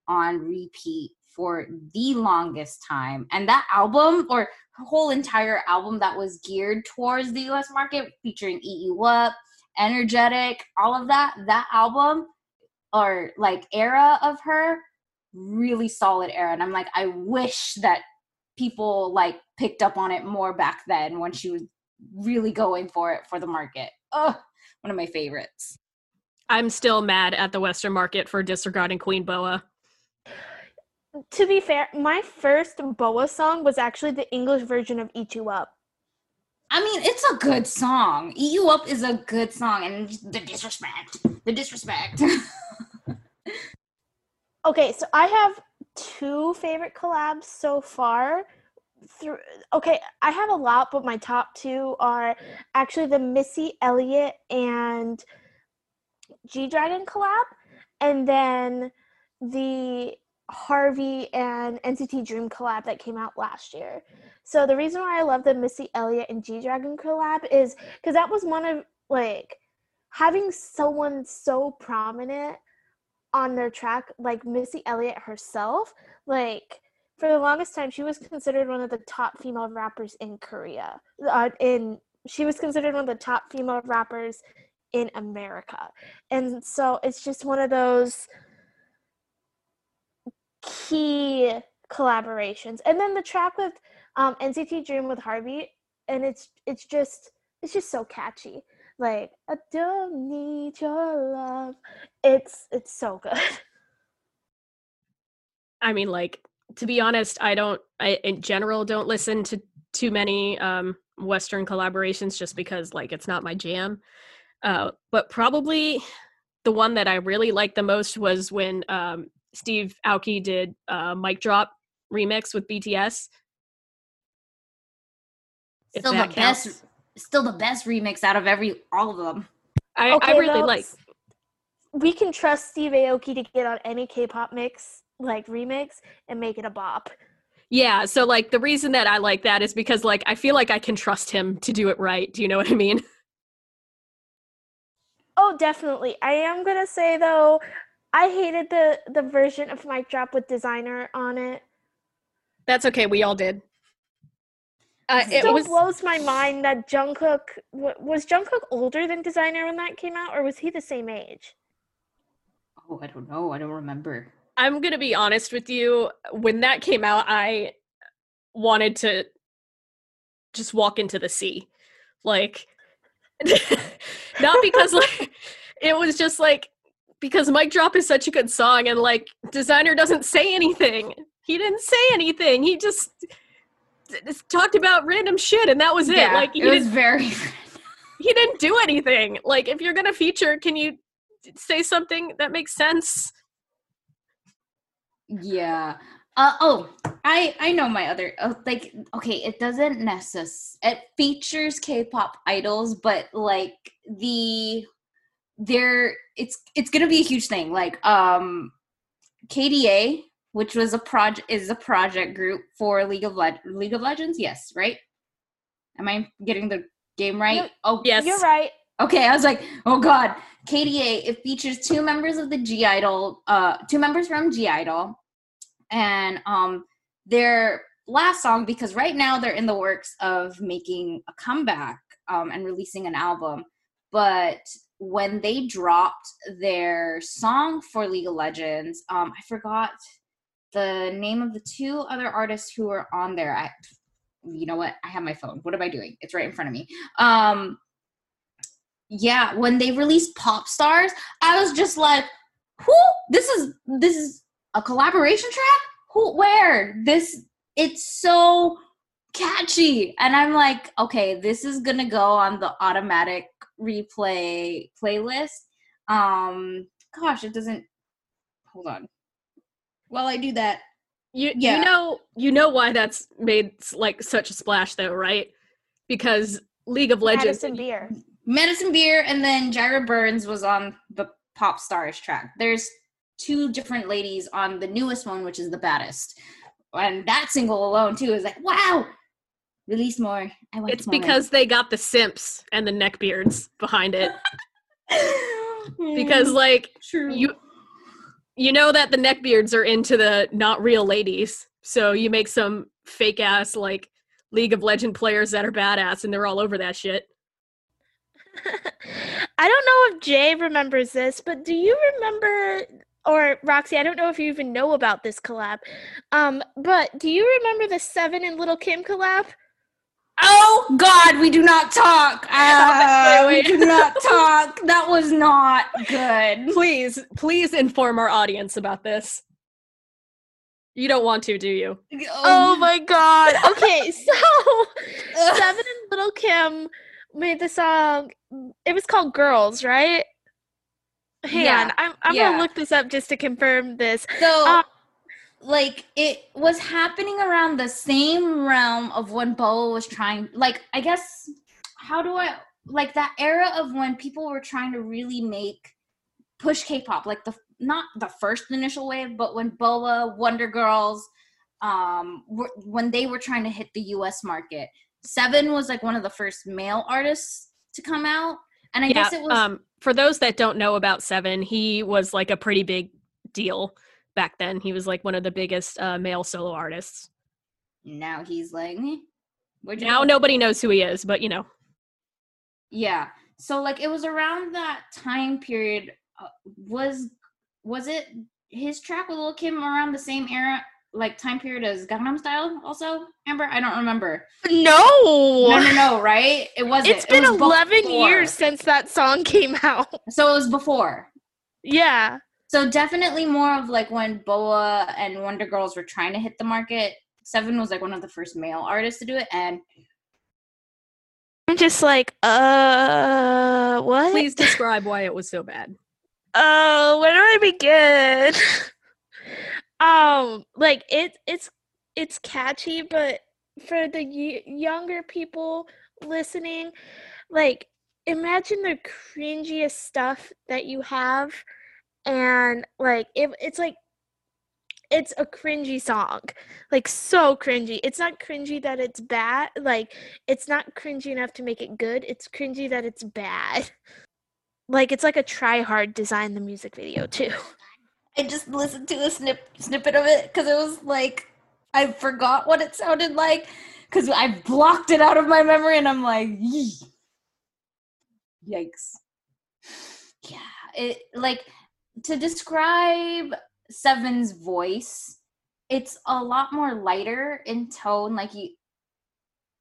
on repeat for the longest time. And that album, or whole entire album that was geared towards the U.S. market, featuring "Eat You Up," "Energetic," all of that, that album or like era of her really solid era and i'm like i wish that people like picked up on it more back then when she was really going for it for the market. Oh, one of my favorites. I'm still mad at the Western market for disregarding Queen BoA. To be fair, my first BoA song was actually the English version of Eat You Up. I mean, it's a good song. Eat You Up is a good song, and the disrespect, the disrespect. okay, so I have two favorite collabs so far. Through, okay, I have a lot, but my top two are actually the Missy Elliott and G Dragon collab, and then the HRVY and NCT Dream collab that came out last year. So the reason why I love the Missy Elliott and G Dragon collab is because that was one of like having someone so prominent on their track like Missy Elliott herself, like for the longest time she was considered one of the top female rappers in Korea. Uh, in she was considered one of the top female rappers in America. And so it's just one of those key collaborations. And then the track with um, NCT Dream with HRVY and it's it's just it's just so catchy like I don't need your love. It's it's so good. I mean, like to be honest, I don't. I in general don't listen to too many um, Western collaborations just because like it's not my jam. Uh, but probably the one that I really liked the most was when um, Steve Aoki did uh, "Mic Drop" remix with BTS. Still the counts. best still the best remix out of every all of them. I, okay, I really like. We can trust Steve Aoki to get on any K-pop mix like remix and make it a bop. Yeah, so like the reason that I like that is because like I feel like I can trust him to do it right. Do you know what I mean? Oh, definitely. I am gonna say though, I hated the the version of Mic Drop with Desiigner on it. That's okay. We all did. Uh, it still was, blows my mind that Jungkook was Jungkook older than Desiigner when that came out, or was he the same age? Oh, I don't know. I don't remember. I'm gonna be honest with you. When that came out, I wanted to just walk into the sea, like not because like it was just like because Mic Drop is such a good song, and like Desiigner doesn't say anything. He didn't say anything. He just, just talked about random shit, and that was it. Yeah, like he it was very. he didn't do anything. Like if you're gonna feature, can you say something that makes sense? Yeah. Uh, oh, I I know my other oh, like okay, it doesn't necess it features K-pop idols, but like the there it's it's gonna be a huge thing. Like um K/DA, which was a project is a project group for League of Le- League of Legends. Yes, right? Am I getting the game right? Yep. Oh Yes. You're right. Okay, I was like, oh god, K/DA. It features two members of the (G)I-DLE, uh, two members from (G)I-DLE, and um, their last song because right now they're in the works of making a comeback um, and releasing an album. But when they dropped their song for League of Legends, um, I forgot the name of the two other artists who are on there. I, you know what? I have my phone. What am I doing? It's right in front of me. Um, yeah, when they released Pop Stars, I was just like, "Who? This is this is a collaboration track? Who? Where? This? It's so catchy." And I'm like, "Okay, this is gonna go on the automatic replay playlist." Um, gosh, it doesn't. Hold on. While I do that, You Yeah. you know you know why that's made like such a splash though, right? Because League of Legends. Madison Beer. Madison Beer and then Jaira Burns was on the Pop Stars track. There's two different ladies on the newest one, which is the baddest. And that single alone too is like, wow, release more. I want It's because they got the simps and the neckbeards behind it. Because like True. you you know that the neckbeards are into the not real ladies. So you make some fake ass like League of Legend players that are badass and they're all over that shit. I don't know if Jay remembers this, but do you remember or Roxy, I don't know if you even know about this collab. Um, but do you remember the Seven and Little Kim collab? Oh God, we do not talk. Ah, we do not talk. That was not good. Please, please inform our audience about this. You don't want to, do you? Oh my god. Okay, so Seven and Little Kim made the song. It was called Girls, right? Hang Yeah, on, I'm I'm yeah. gonna look this up just to confirm this. So, Um, like, it was happening around the same realm of when BoA was trying, like, I guess, how do I, like, that era of when people were trying to really make, push K pop, like, the, not the first initial wave, but when BoA, Wonder Girls, um, were, when they were trying to hit the US market. Seven was, like, one of the first male artists to come out. And I guess it was. um, for those that don't know about Seven, he was like a pretty big deal back then. He was like one of the biggest uh, male solo artists. now he's like, where'd you Now go? nobody knows who he is, but you know, Yeah. So like it was around that time period. Uh, was was it his track with Lil Kim around the same era, like time period as Gangnam Style? Also, Amber, I don't remember. no, No, no, no. Right? It wasn't. It's been was 11 before. years since that song came out. So it was before. Yeah. So definitely more of like when BoA and Wonder Girls were trying to hit the market. Seven was like one of the first male artists to do it, and I'm just like, uh, what? please describe why it was so bad. Oh, where do I begin? um, like it, it's it's catchy, but for the y- younger people listening, like imagine the cringiest stuff that you have, and like it, it's like it's a cringy song, like so cringy. It's not cringy that it's bad, like it's not cringy enough to make it good. It's cringy that it's bad. Like it's like a try hard design the music video too. I just listened to a snip snippet of it because it was like I forgot what it sounded like because I blocked it out of my memory and I'm like, Yee. yikes. Yeah, it like to describe Seven's voice. It's a lot more lighter in tone, like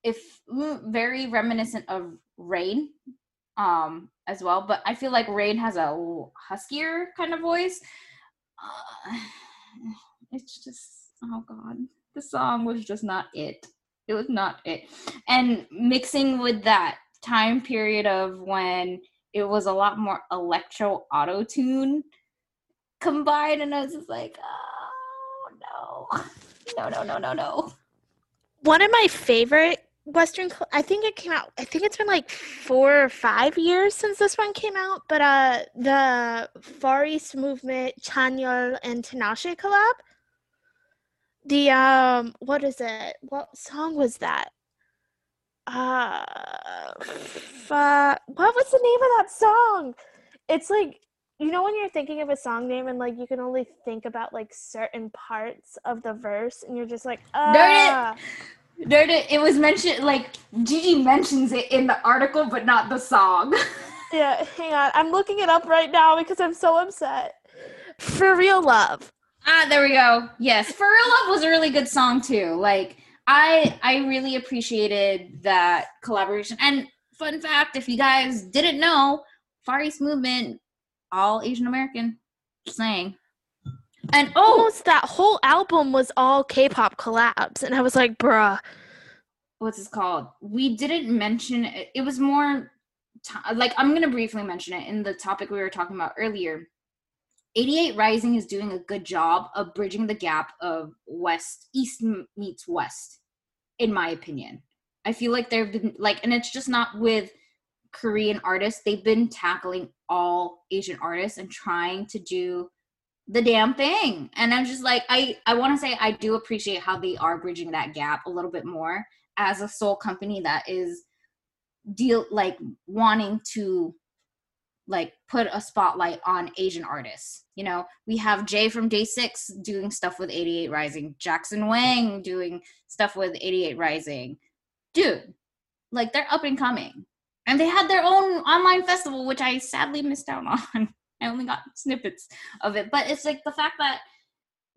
if mm, very reminiscent of Rain. um as well. But I feel like Rain has a huskier kind of voice. Uh, it's just oh god, the song was just not it. It was not it. And mixing with that time period of when it was a lot more electro auto tune combined, and I was just like, oh no, no, no, no, no, no. One of my favorite Western, I think it came out. I think it's been like four or five years since this one came out. But uh, the Far East Movement, Chanyeol and Tinashe collab. The um, what is it? What song was that? Uh, fa- what was the name of that song? It's like you know when you're thinking of a song name and like you can only think about like certain parts of the verse and you're just like Darn it! ah. There it, it was mentioned like Gigi mentions it in the article, but not the song. Yeah, hang on. I'm looking it up right now because I'm so upset. For real love. ah, there we go. Yes, For Real Love was a really good song too. Like I I really appreciated that collaboration. And fun fact, if you guys didn't know, Far East Movement, all Asian American. Just saying. And oh, Almost that whole album was all K-pop collabs, and I was like, bruh. what's this called? We didn't mention it. It was more t- like I'm gonna briefly mention it in the topic we were talking about earlier. 88 Rising is doing a good job of bridging the gap of West East meets West, in my opinion. I feel like they've been like, and it's just not with Korean artists. They've been tackling all Asian artists and trying to do the damn thing. And I'm just like, I I want to say I do appreciate how they are bridging that gap a little bit more as a sole company that is deal like wanting to like put a spotlight on Asian artists. You know, we have Jay from Day Six doing stuff with 88 Rising, Jackson Wang doing stuff with 88 Rising. Dude, like they're up and coming. And they had their own online festival, which I sadly missed out on. I only got snippets of it. But it's like the fact that,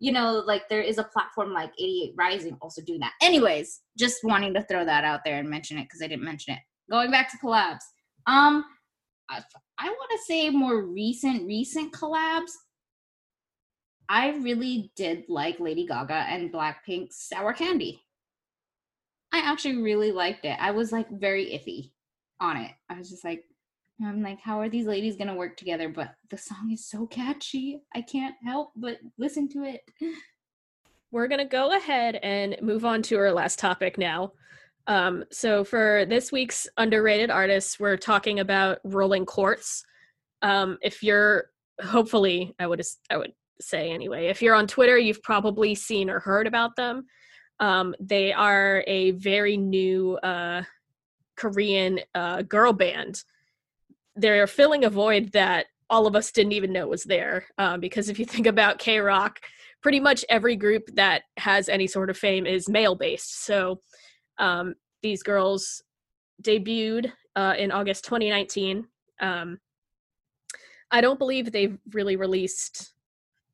you know, like there is a platform like 88 Rising also doing that. Anyways, just wanting to throw that out there and mention it because I didn't mention it. Going back to collabs. Um, I, I want to say more recent, recent collabs. I really did like Lady Gaga and Blackpink's Sour Candy. I actually really liked it. I was like very iffy on it. I was just like, I'm like, how are these ladies gonna work together? But the song is so catchy. I can't help but listen to it. We're to go ahead and move on to our last topic now. Um, so, for this week's underrated artists, we're talking about Rolling Quartz. Um, if you're, hopefully, I would I would say anyway, if you're on Twitter, you've probably seen or heard about them. Um, they are a very new uh, Korean uh, girl band. They're filling a void that all of us didn't even know was there. Um, because if you think about K Rock, pretty much every group that has any sort of fame is male based. So um, these girls debuted uh, in August 2019. Um, I don't believe they've really released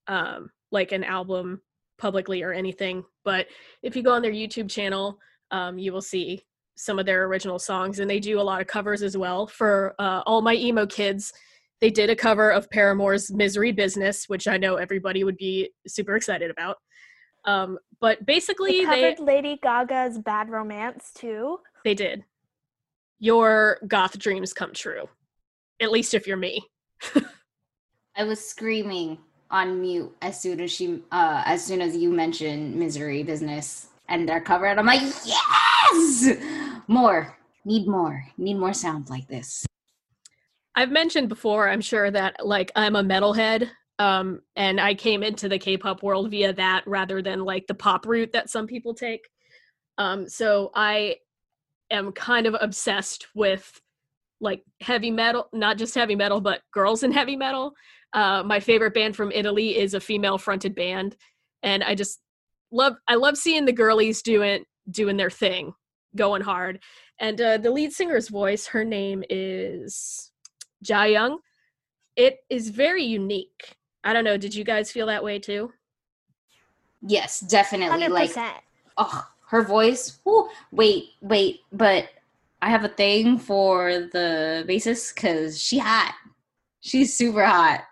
um, like an album publicly or anything, but if you go on their YouTube channel, um, you will see some of their original songs, and they do a lot of covers as well. For uh, all my emo kids, they did a cover of Paramore's "Misery Business," which I know everybody would be super excited about. Um, but basically, They they covered Lady Gaga's Bad Romance too. they did. Your goth dreams come true, at least if you're me. I was screaming on mute as soon as she uh as soon as you mentioned misery business and their cover and I'm like, yes! More. Need more. Need more sounds like this. I've mentioned before, I'm sure that like I'm a metalhead, um, and I came into the K-pop world via that rather than like the pop route that some people take. Um, so I am kind of obsessed with like heavy metal, not just heavy metal, but girls in heavy metal. Uh, my favorite band from Italy is a female-fronted band, and I just love I love seeing the girlies doing doing their thing, going hard. And uh, the lead singer's voice, her name is Ja Young. It is very unique. I don't know. Did you guys feel that way too? Yes, definitely. Hundred Like percent. oh her voice. Ooh, wait, wait, but I have a thing for the bassist because she hot. She's super hot.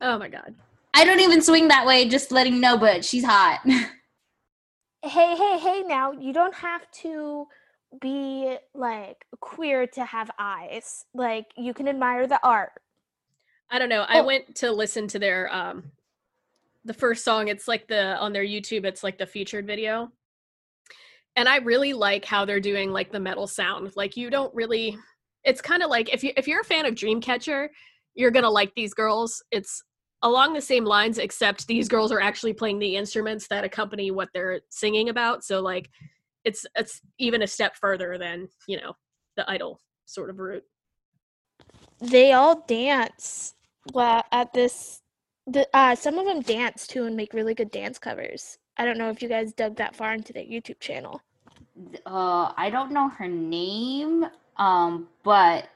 Oh my god. I don't even swing that way, just letting you know, but she's hot. Hey, hey, hey! Now you don't have to be like queer to have eyes. Like you can admire the art. I don't know. I Oh. went to listen to their um the first song. It's like the on their YouTube, it's like the featured video. And I really like how they're doing like the metal sound. Like you don't really it's kind of like if you if you're a fan of Dreamcatcher, you're going to like these girls. It's along the same lines except these girls are actually playing the instruments that accompany what they're singing about. So like it's it's even a step further than, you know, the idol sort of route. They all dance well at this. The, uh, some of them dance too and make really good dance covers. I don't know if you guys dug that far into their YouTube channel. uh, I don't know her name, um, but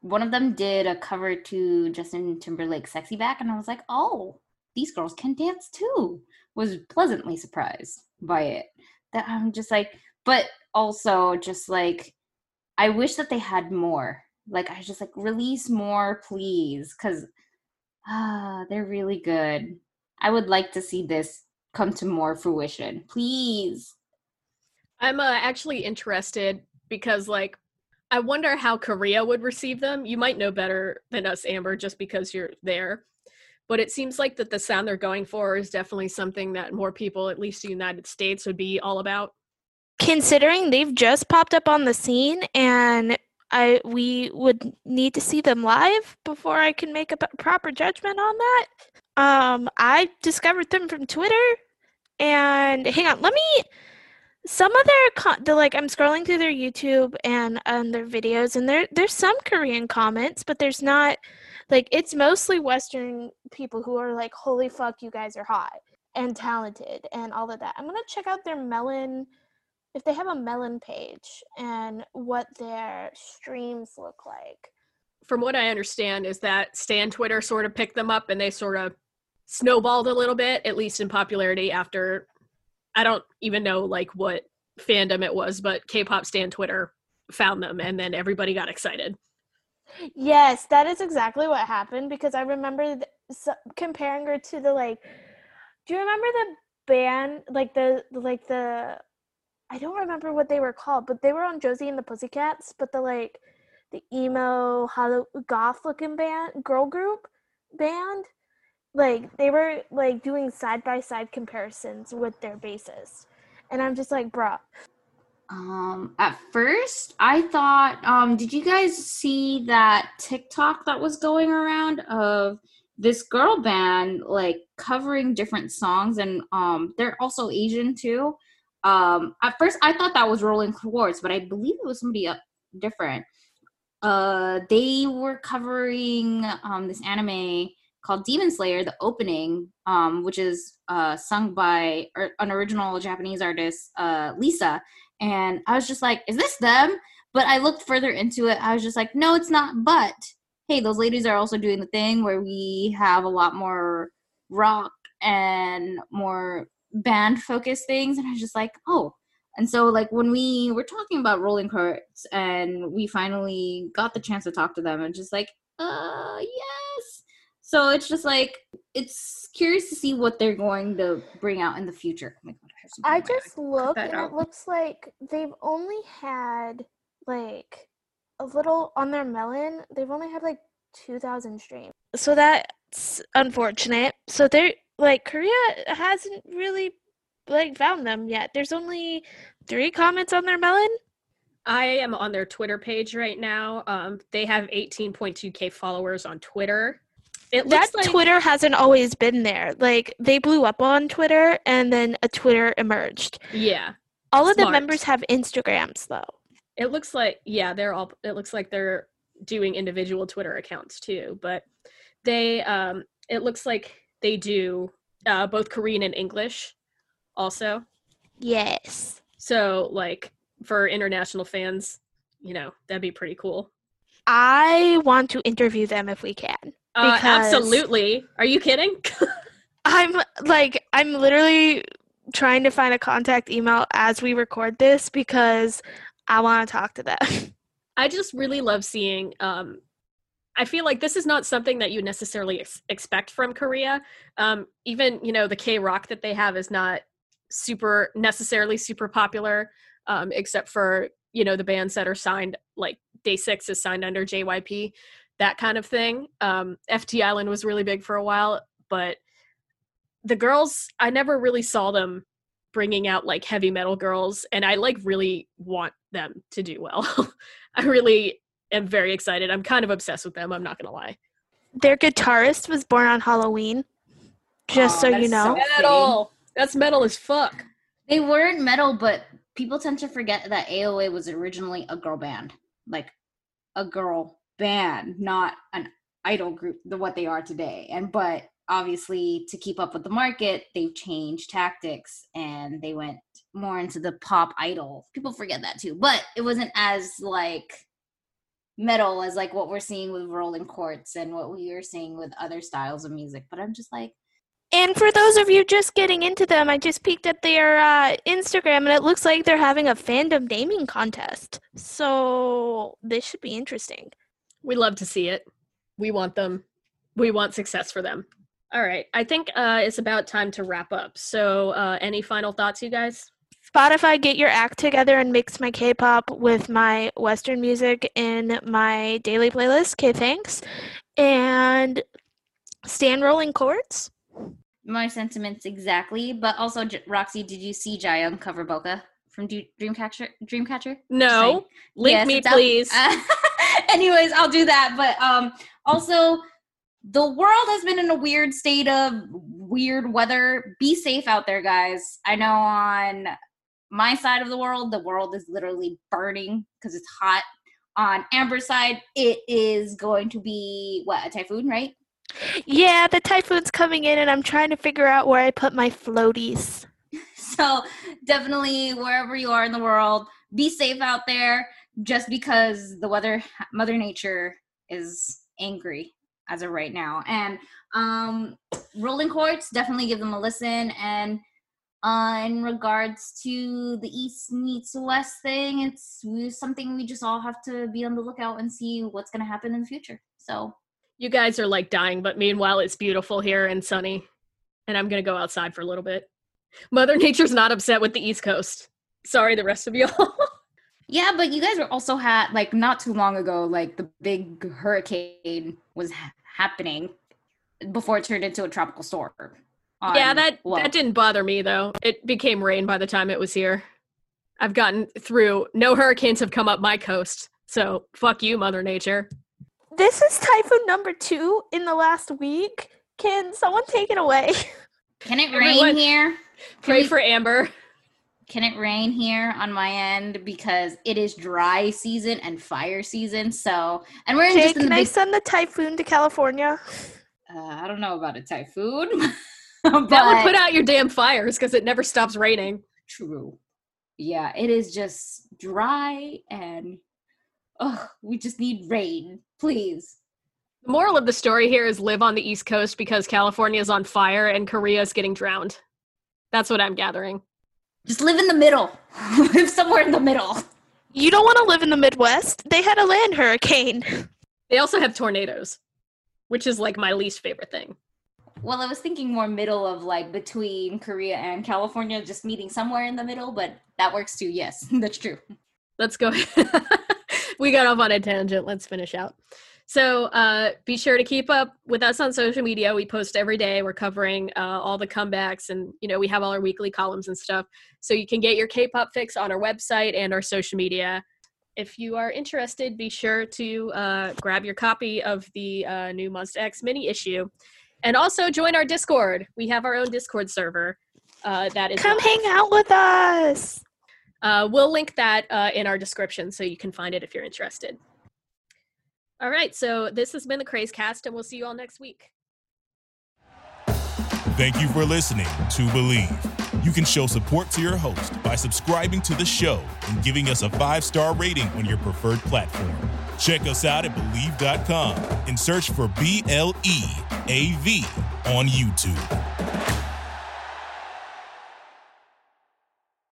one of them did a cover to Justin Timberlake's "Sexy Back," and I was like, "Oh, these girls can dance too." Was pleasantly surprised by it. That I'm just like, but also just like, I wish that they had more. Like, I just like, release more, please, because ah, they're really good. I would like to see this come to more fruition, please. I'm uh, actually interested because, like, I wonder how Korea would receive them. You might know better than us, Amber, just because you're there. But it seems like that the sound they're going for is definitely something that more people, at least the United States, would be all about. Considering they've just popped up on the scene and I we would need to see them live before I can make a proper judgment on that. Um, I discovered them from Twitter, and hang on, let me. Some of their con- the like I'm scrolling through their YouTube and um, their videos, and there there's some Korean comments, but there's not like it's mostly Western people who are like, "Holy fuck, you guys are hot and talented," and all of that. I'm gonna check out their Melon if they have a melon page and what their streams look like. From what I understand, is that Stan Twitter sort of picked them up and they sort of snowballed a little bit, at least in popularity after I don't even know like what fandom it was, but K-pop Stan Twitter found them and then everybody got excited. Yes, that is exactly what happened because I remember th- so, comparing her to the like. Do you remember the band like the like the? I don't remember what they were called, but they were on Josie and the Pussycats. But the like, the emo hollow goth looking band girl group band, like they were like doing side by side comparisons with their bassist, and I'm just like, bruh, Um, at first, I thought, um, did you guys see that TikTok that was going around of this girl band like covering different songs and um they're also Asian too. Um, at first I thought that was Rolling Quartz, but I believe it was somebody uh, different. Uh, they were covering um this anime called Demon Slayer, the opening, um, which is uh sung by an original Japanese artist, uh, Lisa and I was just like, "Is this them?" But I looked further into it. I was just like, "No, it's not." But hey, those ladies are also doing the thing where we have a lot more rock and more band focused things, and I was just like, "Oh." And so, like when we were talking about Rolling Quartz, and we finally got the chance to talk to them, and just like, "Uh, yes." So it's just like it's curious to see what they're going to bring out in the future. Oh my God, I have something I in my eye. just look and out. it looks like they've only had like a little on their melon, they've only had like 2000 streams. So that's unfortunate. So they're like Korea hasn't really like found them yet. There's only 3 comments on their melon. I am on their Twitter page right now. Um, they have 18.2k followers on Twitter. It That like Twitter hasn't always been there. Like they blew up on Twitter and then a Twitter emerged. yeah. All of the members have Instagrams though. It looks like yeah, they're all it looks like they're doing individual Twitter accounts too, but they um it looks like they do uh both Korean and English also. Yes. So like for international fans, you know, that'd be pretty cool. I want to interview them if we can. Uh, absolutely. Are you kidding? I'm like I'm literally trying to find a contact email as we record this because I want to talk to them. I just really love seeing. Um, I feel like this is not something that you necessarily ex- expect from Korea. Um, even you know the K rock that they have is not super necessarily super popular, um, except for you know the bands that are signed like Day Six is signed under JYP, that kind of thing. Um, FT Island was really big for a while, but the girls I never really saw them bringing out like heavy metal girls, and I like really want them to do well. I really am very excited. I'm kind of obsessed with them. I'm not gonna lie. Their guitarist was born on Halloween. Just Aw, so you know. so- Metal. That's metal as fuck. They weren't metal, but people tend to forget that AOA was originally a girl band, like a girl band, not an idol group. The what they are today, and but obviously to keep up with the market, they've changed tactics and they went more into the pop idol. People forget that too, but it wasn't as like metal as like what we're seeing with Rolling Quartz and what we are seeing with other styles of music. But I'm just like. And for those of you just getting into them, I just peeked at their uh, Instagram and it looks like they're having a fandom naming contest. So this should be interesting. We love to see it. We want them. We want success for them. All right. I think uh, it's about time to wrap up. So, uh, any final thoughts, you guys? Spotify, get your act together and mix my K pop with my Western music in my daily playlist. K, thanks. And stand Rolling Quartz. my sentiments exactly. But also, J- Roxy, did you see Jaeyoung cover Boca from D- Dreamcatcher? Dreamcatcher? No. Link Yes, me, it's out- please. Anyways, I'll do that. But um, also, the world has been in a weird state of weird weather. Be safe out there, guys. I know on my side of the world, the world is literally burning because it's hot. On Amber's side, it is going to be what a typhoon, right? Yeah, the typhoon's coming in and I'm trying to figure out where I put my floaties. So definitely wherever you are in the world, be safe out there. Just because the weather, Mother Nature is angry as of right now, and um, Rolling Quartz definitely give them a listen. And uh, in regards to the East meets West thing, it's something we just all have to be on the lookout and see what's going to happen in the future. So You guys are like dying, but meanwhile, it's beautiful here and sunny. And I'm going to go outside for a little bit. Mother Nature's not upset with the East Coast. Sorry, the rest of y'all. Yeah, but you guys were also had like not too long ago, like the big hurricane was ha- happening before it turned into a tropical storm. yeah, that well, that didn't bother me though. It became rain by the time it was here. I've gotten through. No hurricanes have come up my coast. So fuck you, Mother Nature. This is typhoon number two in the last week. Can someone take it away? Can it Everyone- rain here? Pray we- for Amber. Can it rain here on my end because it is dry season and fire season? So, and we're in Jay, just in the can I send the typhoon to California? uh, I don't know about a typhoon, but That would put out your damn fires because it never stops raining. True. Yeah, it is just dry and oh, we just need rain, please. The moral of the story here is live on the East Coast because California is on fire and Korea is getting drowned. That's what I'm gathering. Just live in the middle. live somewhere in the middle. You don't want to live in the Midwest. They had a land hurricane. They also have tornadoes, which is like my least favorite thing. Well, I was thinking more middle of like between Korea and California, just meeting somewhere in the middle, but that works too. Yes, that's true. Let's go. we got off on a tangent. Let's finish out. So uh, be sure to keep up with us on social media. We post every day. We're covering uh, all the comebacks, and you know we have all our weekly columns and stuff. So you can get your K-pop fix on our website and our social media. If you are interested, be sure to uh, grab your copy of the uh, new Monsta X mini issue, and also join our Discord. We have our own Discord server. Uh, that is Come hang out with us. Uh, we'll link that uh, in our description so you can find it if you're interested. All right, so this has been the Craze Cast, and we'll see you all next week. Thank you for listening to Bleav. You can show support to your host by subscribing to the show and giving us a five star rating on your preferred platform. Check us out at Bleav.com and search for B L E A V on YouTube.